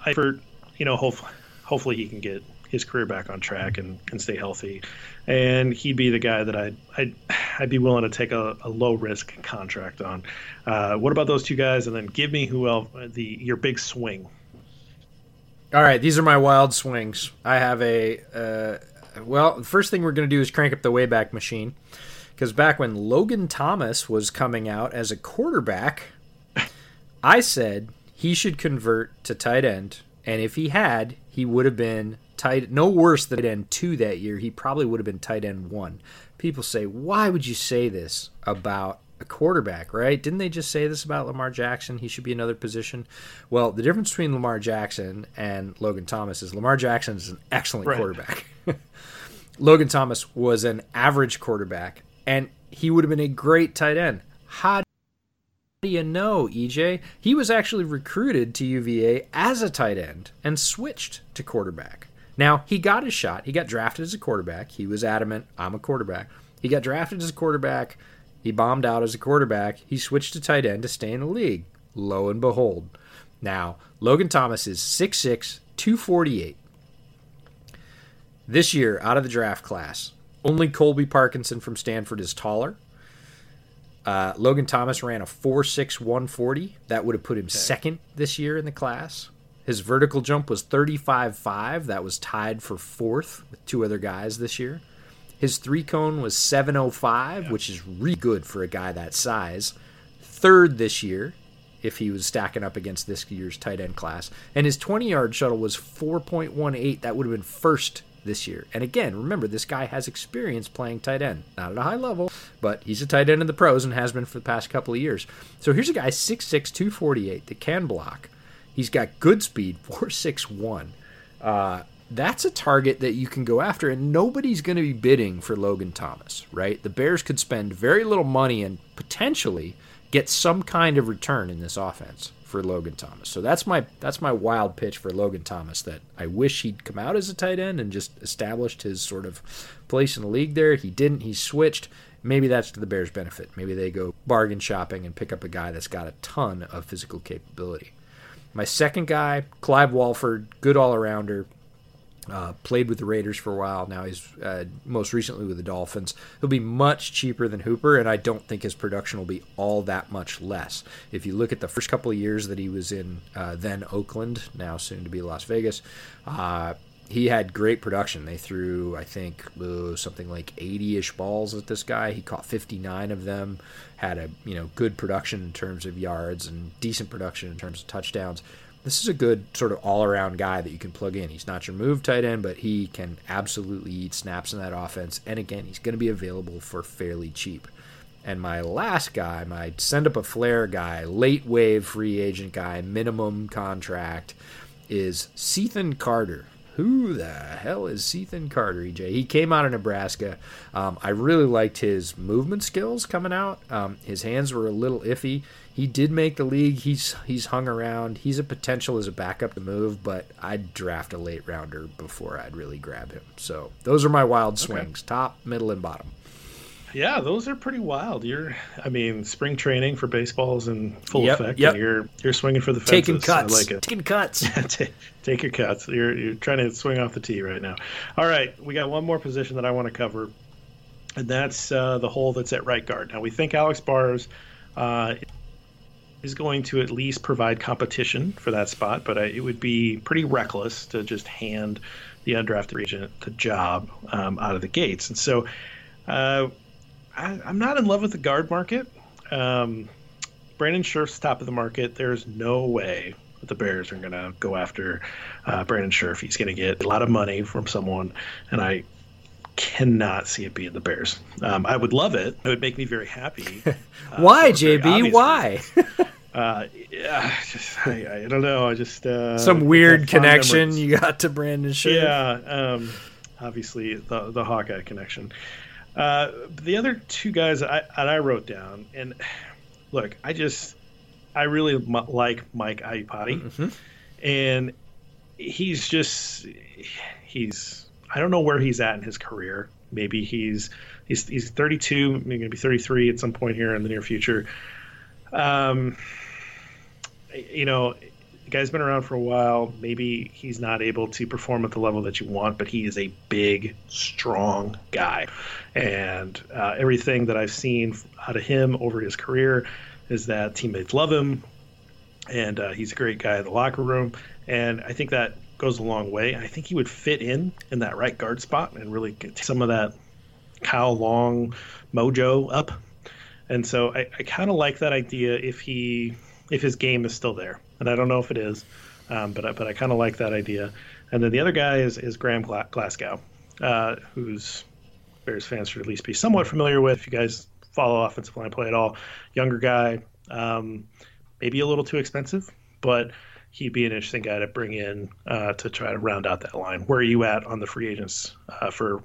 Eifert, you know, hopefully, hopefully he can get his career back on track and, and stay healthy. And he'd be the guy that I'd I'd, I'd be willing to take a, a low risk contract on. Uh, what about those two guys? And then give me who else the your big swing all right, these are my wild swings. I have a uh, well. The first thing we're going to do is crank up the Wayback Machine because back when Logan Thomas was coming out as a quarterback, I said he should convert to tight end, and if he had, he would have been tight no worse than tight end two that year. He probably would have been tight end one. people say, why would you say this about a quarterback, right? Didn't they just say this about Lamar Jackson? He should be another position. Well, the difference between Lamar Jackson and Logan Thomas is Lamar Jackson is an excellent right. quarterback. Logan Thomas was an average quarterback, and he would have been a great tight end. How do you know, EJ? He was actually recruited to UVA as a tight end and switched to quarterback. Now, he got his shot. He got drafted as a quarterback. He was adamant, I'm a quarterback. He got drafted as a quarterback. He bombed out as a quarterback. He switched to tight end to stay in the league. Lo and behold. Now, Logan Thomas is 6'6, 248. This year, out of the draft class, only Colby Parkinson from Stanford is taller. Uh, Logan Thomas ran a 4'6, 140. That would have put him okay. second this year in the class. His vertical jump was 35.5. That was tied for fourth with two other guys this year. His three cone was 705, yeah. which is really good for a guy that size. Third this year, if he was stacking up against this year's tight end class. And his 20 yard shuttle was 4.18. That would have been first this year. And again, remember, this guy has experience playing tight end. Not at a high level, but he's a tight end in the pros and has been for the past couple of years. So here's a guy, 6'6, 248, that can block. He's got good speed, 461. Uh, that's a target that you can go after, and nobody's going to be bidding for Logan Thomas, right? The Bears could spend very little money and potentially get some kind of return in this offense for Logan Thomas. So that's my that's my wild pitch for Logan Thomas that I wish he'd come out as a tight end and just established his sort of place in the league there. He didn't. He switched. Maybe that's to the Bears' benefit. Maybe they go bargain shopping and pick up a guy that's got a ton of physical capability. My second guy, Clive Walford, good all arounder, uh, played with the Raiders for a while. Now he's uh, most recently with the Dolphins. He'll be much cheaper than Hooper, and I don't think his production will be all that much less. If you look at the first couple of years that he was in uh, then Oakland, now soon to be Las Vegas, uh, he had great production. They threw, I think, something like 80-ish balls at this guy. He caught 59 of them. Had a you know good production in terms of yards and decent production in terms of touchdowns this is a good sort of all around guy that you can plug in. He's not your move tight end, but he can absolutely eat snaps in that offense. And again, he's going to be available for fairly cheap. And my last guy, my send up a flare guy, late wave free agent guy, minimum contract, is Cethan Carter. Who the hell is Cethan Carter, EJ? He came out of Nebraska. Um, I really liked his movement skills coming out. Um, his hands were a little iffy he did make the league. He's he's hung around. He's a potential as a backup to move, but I'd draft a late rounder before I'd really grab him. So those are my wild swings: okay. top, middle, and bottom. Yeah, those are pretty wild. You're, I mean, spring training for baseball is in full yep, effect, yep. you're you're swinging for the fences. Taking cuts, I like it. Taking cuts. take, take your cuts. You're you're trying to swing off the tee right now. All right, we got one more position that I want to cover, and that's uh, the hole that's at right guard. Now we think Alex Bars. Uh, is going to at least provide competition for that spot, but I, it would be pretty reckless to just hand the undrafted agent the job um, out of the gates. And so uh, I, am not in love with the guard market. Um, Brandon Scherff's top of the market. There's no way the Bears are going to go after uh, Brandon Scherff. He's going to get a lot of money from someone, and I cannot see it being the Bears. Um, I would love it. It would make me very happy. Uh, Why, JB? Why? uh, yeah, just, I, I, don't know. I just uh, some weird connection memories. you got to Brandon. Yeah, um, obviously the the Hawkeye connection. Uh, the other two guys I, that I wrote down, and look, I just I really m- like Mike Iupati, mm-hmm. and he's just he's I don't know where he's at in his career. Maybe he's he's he's 32, maybe going to be 33 at some point here in the near future. Um, you know, the guy's been around for a while. Maybe he's not able to perform at the level that you want, but he is a big, strong guy, and uh, everything that I've seen out of him over his career is that teammates love him, and uh, he's a great guy in the locker room. And I think that goes a long way. I think he would fit in in that right guard spot and really get some of that Kyle Long mojo up. And so I, I kind of like that idea if he if his game is still there, and I don't know if it is, um, but I, but I kind of like that idea. And then the other guy is is Graham Glasgow, uh, who's Bears fans should at least be somewhat familiar with. If you guys follow offensive line play at all, younger guy, um, maybe a little too expensive, but he'd be an interesting guy to bring in uh, to try to round out that line. Where are you at on the free agents uh, for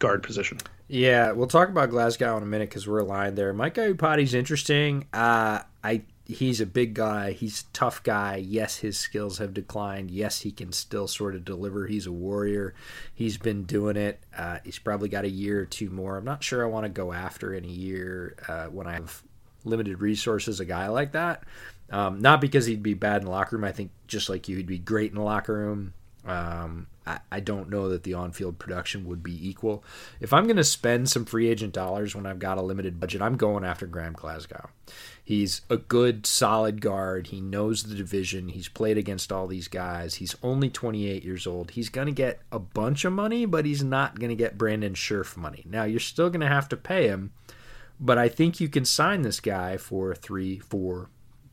guard position? Yeah, we'll talk about Glasgow in a minute because we're aligned there. Mike Iupati's interesting. Uh, I he's a big guy. He's a tough guy. Yes, his skills have declined. Yes, he can still sort of deliver. He's a warrior. He's been doing it. Uh, he's probably got a year or two more. I'm not sure I want to go after in a year uh, when I have limited resources. A guy like that. Um, not because he'd be bad in the locker room. I think just like you, he'd be great in the locker room. Um, I, I, don't know that the on-field production would be equal. If I'm going to spend some free agent dollars when I've got a limited budget, I'm going after Graham Glasgow. He's a good, solid guard. He knows the division. He's played against all these guys. He's only 28 years old. He's going to get a bunch of money, but he's not going to get Brandon Scherff money. Now, you're still going to have to pay him, but I think you can sign this guy for three, four,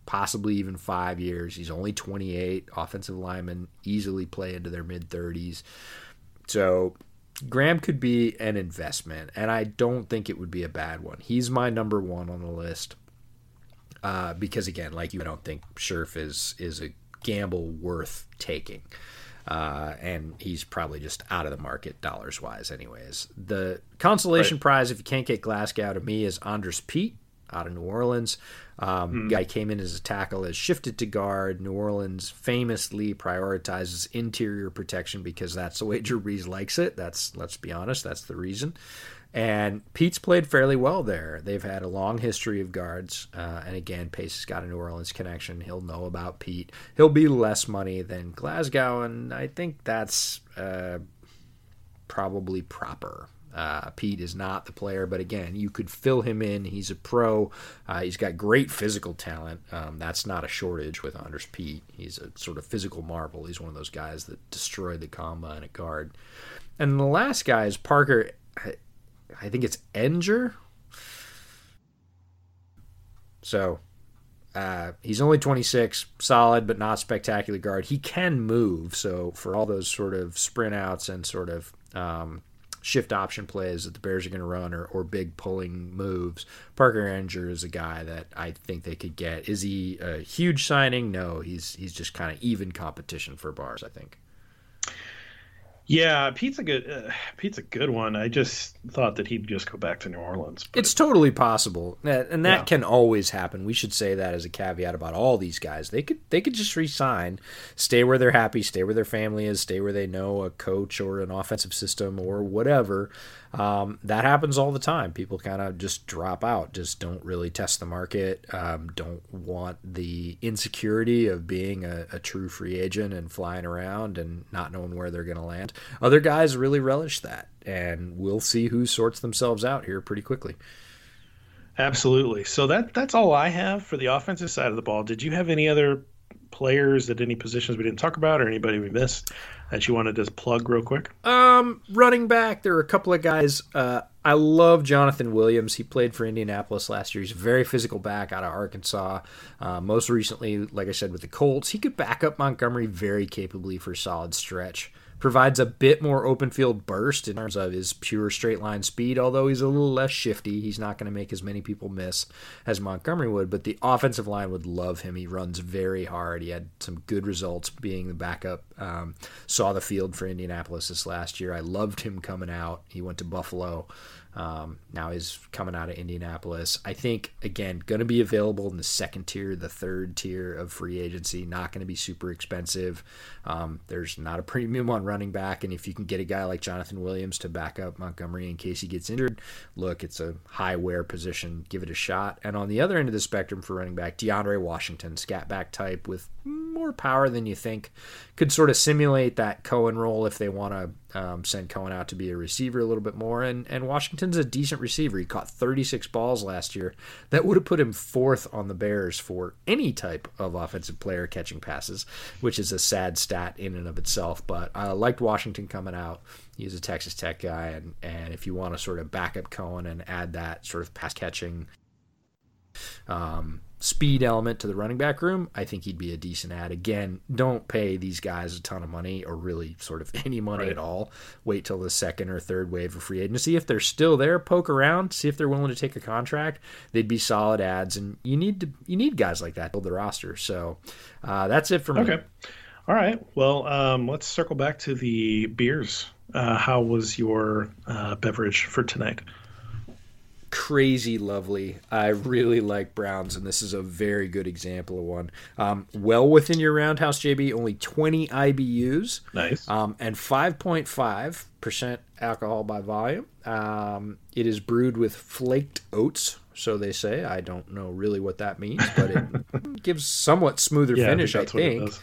possibly even five years. He's only 28. Offensive linemen easily play into their mid 30s. So Graham could be an investment, and I don't think it would be a bad one. He's my number one on the list. Uh, because again, like you, I don't think Scherff is is a gamble worth taking. Uh, and he's probably just out of the market dollars wise, anyways. The consolation right. prize, if you can't get Glasgow to me, is Andrus Peat out of New Orleans. Um, mm. Guy came in as a tackle, has shifted to guard. New Orleans famously prioritizes interior protection because that's the way Drew Brees likes it. That's let's be honest, that's the reason. And Peat's played fairly well there. They've had a long history of guards, uh, and again, Pace has got a New Orleans connection. He'll know about Pete. He'll be less money than Glasgow, and I think that's uh, probably proper. Uh, Peat is not the player, but again, you could fill him in. He's a pro. Uh, he's got great physical talent. Um, that's not a shortage with Andrus Peat. He's a sort of physical marvel. He's one of those guys that destroyed the combine at guard. And the last guy is Parker. I think it's Ehinger. So uh, he's only 26, solid but not spectacular guard. He can move, so for all those sort of sprint outs and sort of um, shift option plays that the Bears are going to run or, or big pulling moves. Parker Ehinger is a guy that I think they could get. Is he a huge signing? No, he's he's just kind of even competition for Bars. I think. Yeah, Peat's a good uh, Peat's a good one. I just thought that he'd just go back to New Orleans. It's totally possible, and that yeah. can always happen. We should say that as a caveat about all these guys. They could they could just resign, stay where they're happy, stay where their family is, stay where they know a coach or an offensive system or whatever. Um, that happens all the time. People kind of just drop out, just don't really test the market, um, don't want the insecurity of being a, a true free agent and flying around and not knowing where they're going to land. Other guys really relish that, and we'll see who sorts themselves out here pretty quickly. Absolutely. So that that's all I have for the offensive side of the ball. Did you have any other players at any positions we didn't talk about, or anybody we missed that you wanted to just plug real quick? Um, running back, there are a couple of guys. Uh, I love Jonathan Williams. He played for Indianapolis last year. He's a very physical back out of Arkansas. Uh, most recently, like I said, with the Colts, he could back up Montgomery very capably for a solid stretch provides a bit more open field burst in terms of his pure straight line speed, although he's a little less shifty. He's not going to make as many people miss as Montgomery would, but the offensive line would love him. He runs very hard. He had some good results being the backup. Um, saw the field for Indianapolis this last year. I loved him coming out. He went to Buffalo. Um, now he's coming out of Indianapolis. I think again going to be available in the second tier, the third tier of free agency. Not going to be super expensive. Um, there's not a premium on running back, and if you can get a guy like Jonathan Williams to back up Montgomery in case he gets injured, look, it's a high wear position. Give it a shot. And on the other end of the spectrum for running back, DeAndre Washington, scat back type with more power than you think, could sort of simulate that Cohen role if they want to um, send Cohen out to be a receiver a little bit more. And, and Washington's a decent receiver. He caught 36 balls last year. That would have put him fourth on the Bears for any type of offensive player catching passes, which is a sad stat in and of itself. But I liked Washington coming out. He's a Texas Tech guy. And, and if you want to sort of back up Cohen and add that sort of pass catching um, speed element to the running back room, I think he'd be a decent ad. Again, don't pay these guys a ton of money or really sort of any money Right. at all. Wait till the second or third wave of free agency. If they're still there, poke around, see if they're willing to take a contract. They'd be solid ads, and you need to you need guys like that to build the roster. So uh, that's it for me. Okay. All right. Well, um, let's circle back to the beers. Uh, how was your uh, beverage for tonight? Crazy lovely. I really like Browns, and this is a very good example of one. Um, well within your roundhouse, JB. Only 20 IBUs Nice. um, and 5.5% alcohol by volume. Um, it is brewed with flaked oats, so they say. I don't know really what that means, but it gives somewhat smoother yeah, finish, I what it think.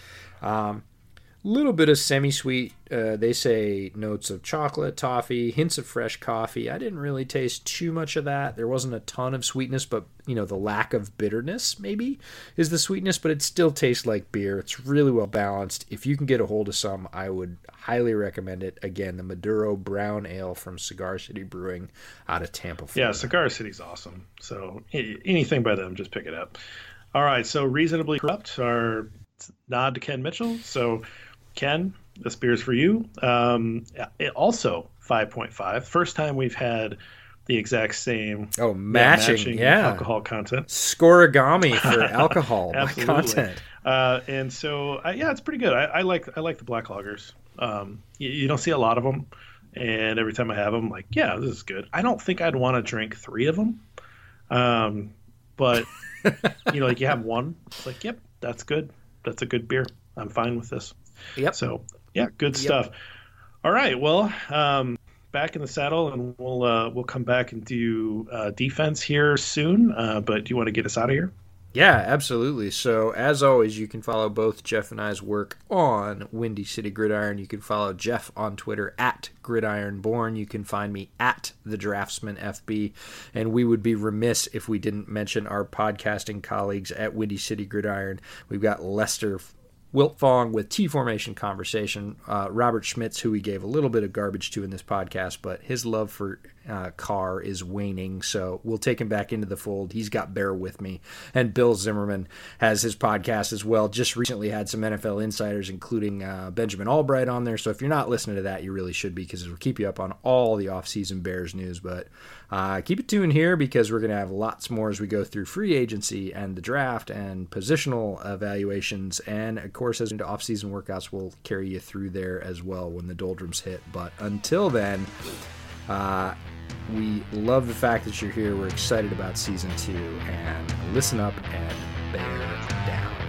Little bit of semi-sweet. Uh, they say notes of chocolate, toffee, hints of fresh coffee. I didn't really taste too much of that. There wasn't a ton of sweetness, but you know the lack of bitterness maybe is the sweetness, but it still tastes like beer. It's really well balanced. If you can get a hold of some, I would highly recommend it. Again, the Maduro Brown Ale from Cigar City Brewing out of Tampa. Yeah, Cigar City's awesome. So anything by them, just pick it up. All right. So reasonably corrupt. Our nod to Ken Mitchell. So Ken, this beer's for you. Um, it also 5.5. First time we've had the exact same Oh, yeah, matching, yeah. alcohol content. Scorigami for alcohol content. Uh, and so, uh, yeah, it's pretty good. I, I like I like the black lagers. Um, you, you don't see a lot of them, and every time I have them, like, yeah, this is good. I don't think I'd want to drink three of them, um, but you know, like you have one, it's like, yep, that's good. That's a good beer. I'm fine with this. Yep. So, yeah, good stuff. All right, well, um, back in the saddle, and we'll uh, we'll come back and do uh, defense here soon. Uh, but do you want to get us out of here? Yeah, absolutely. So, as always, you can follow both Jeff and I's work on Windy City Gridiron. You can follow Jeff on Twitter at GridironBorn. You can find me at the Draftsman FB. And we would be remiss if we didn't mention our podcasting colleagues at Windy City Gridiron. We've got Lester Wiltfong with T Formation Conversation, uh, Robert Schmitz, who we gave a little bit of garbage to in this podcast, but his love for uh, Carr is waning, so we'll take him back into the fold. He's got Bear with me, and Bill Zimmerman has his podcast as well. Just recently had some NFL insiders, including uh, Benjamin Albright, on there. So if you're not listening to that, you really should be because it'll keep you up on all the offseason Bears news. But uh, keep it tuned here because we're going to have lots more as we go through free agency and the draft and positional evaluations. And of course, as into offseason workouts, we'll carry you through there as well when the doldrums hit. But until then, uh, we love the fact that you're here. We're excited about season two. And listen up and bear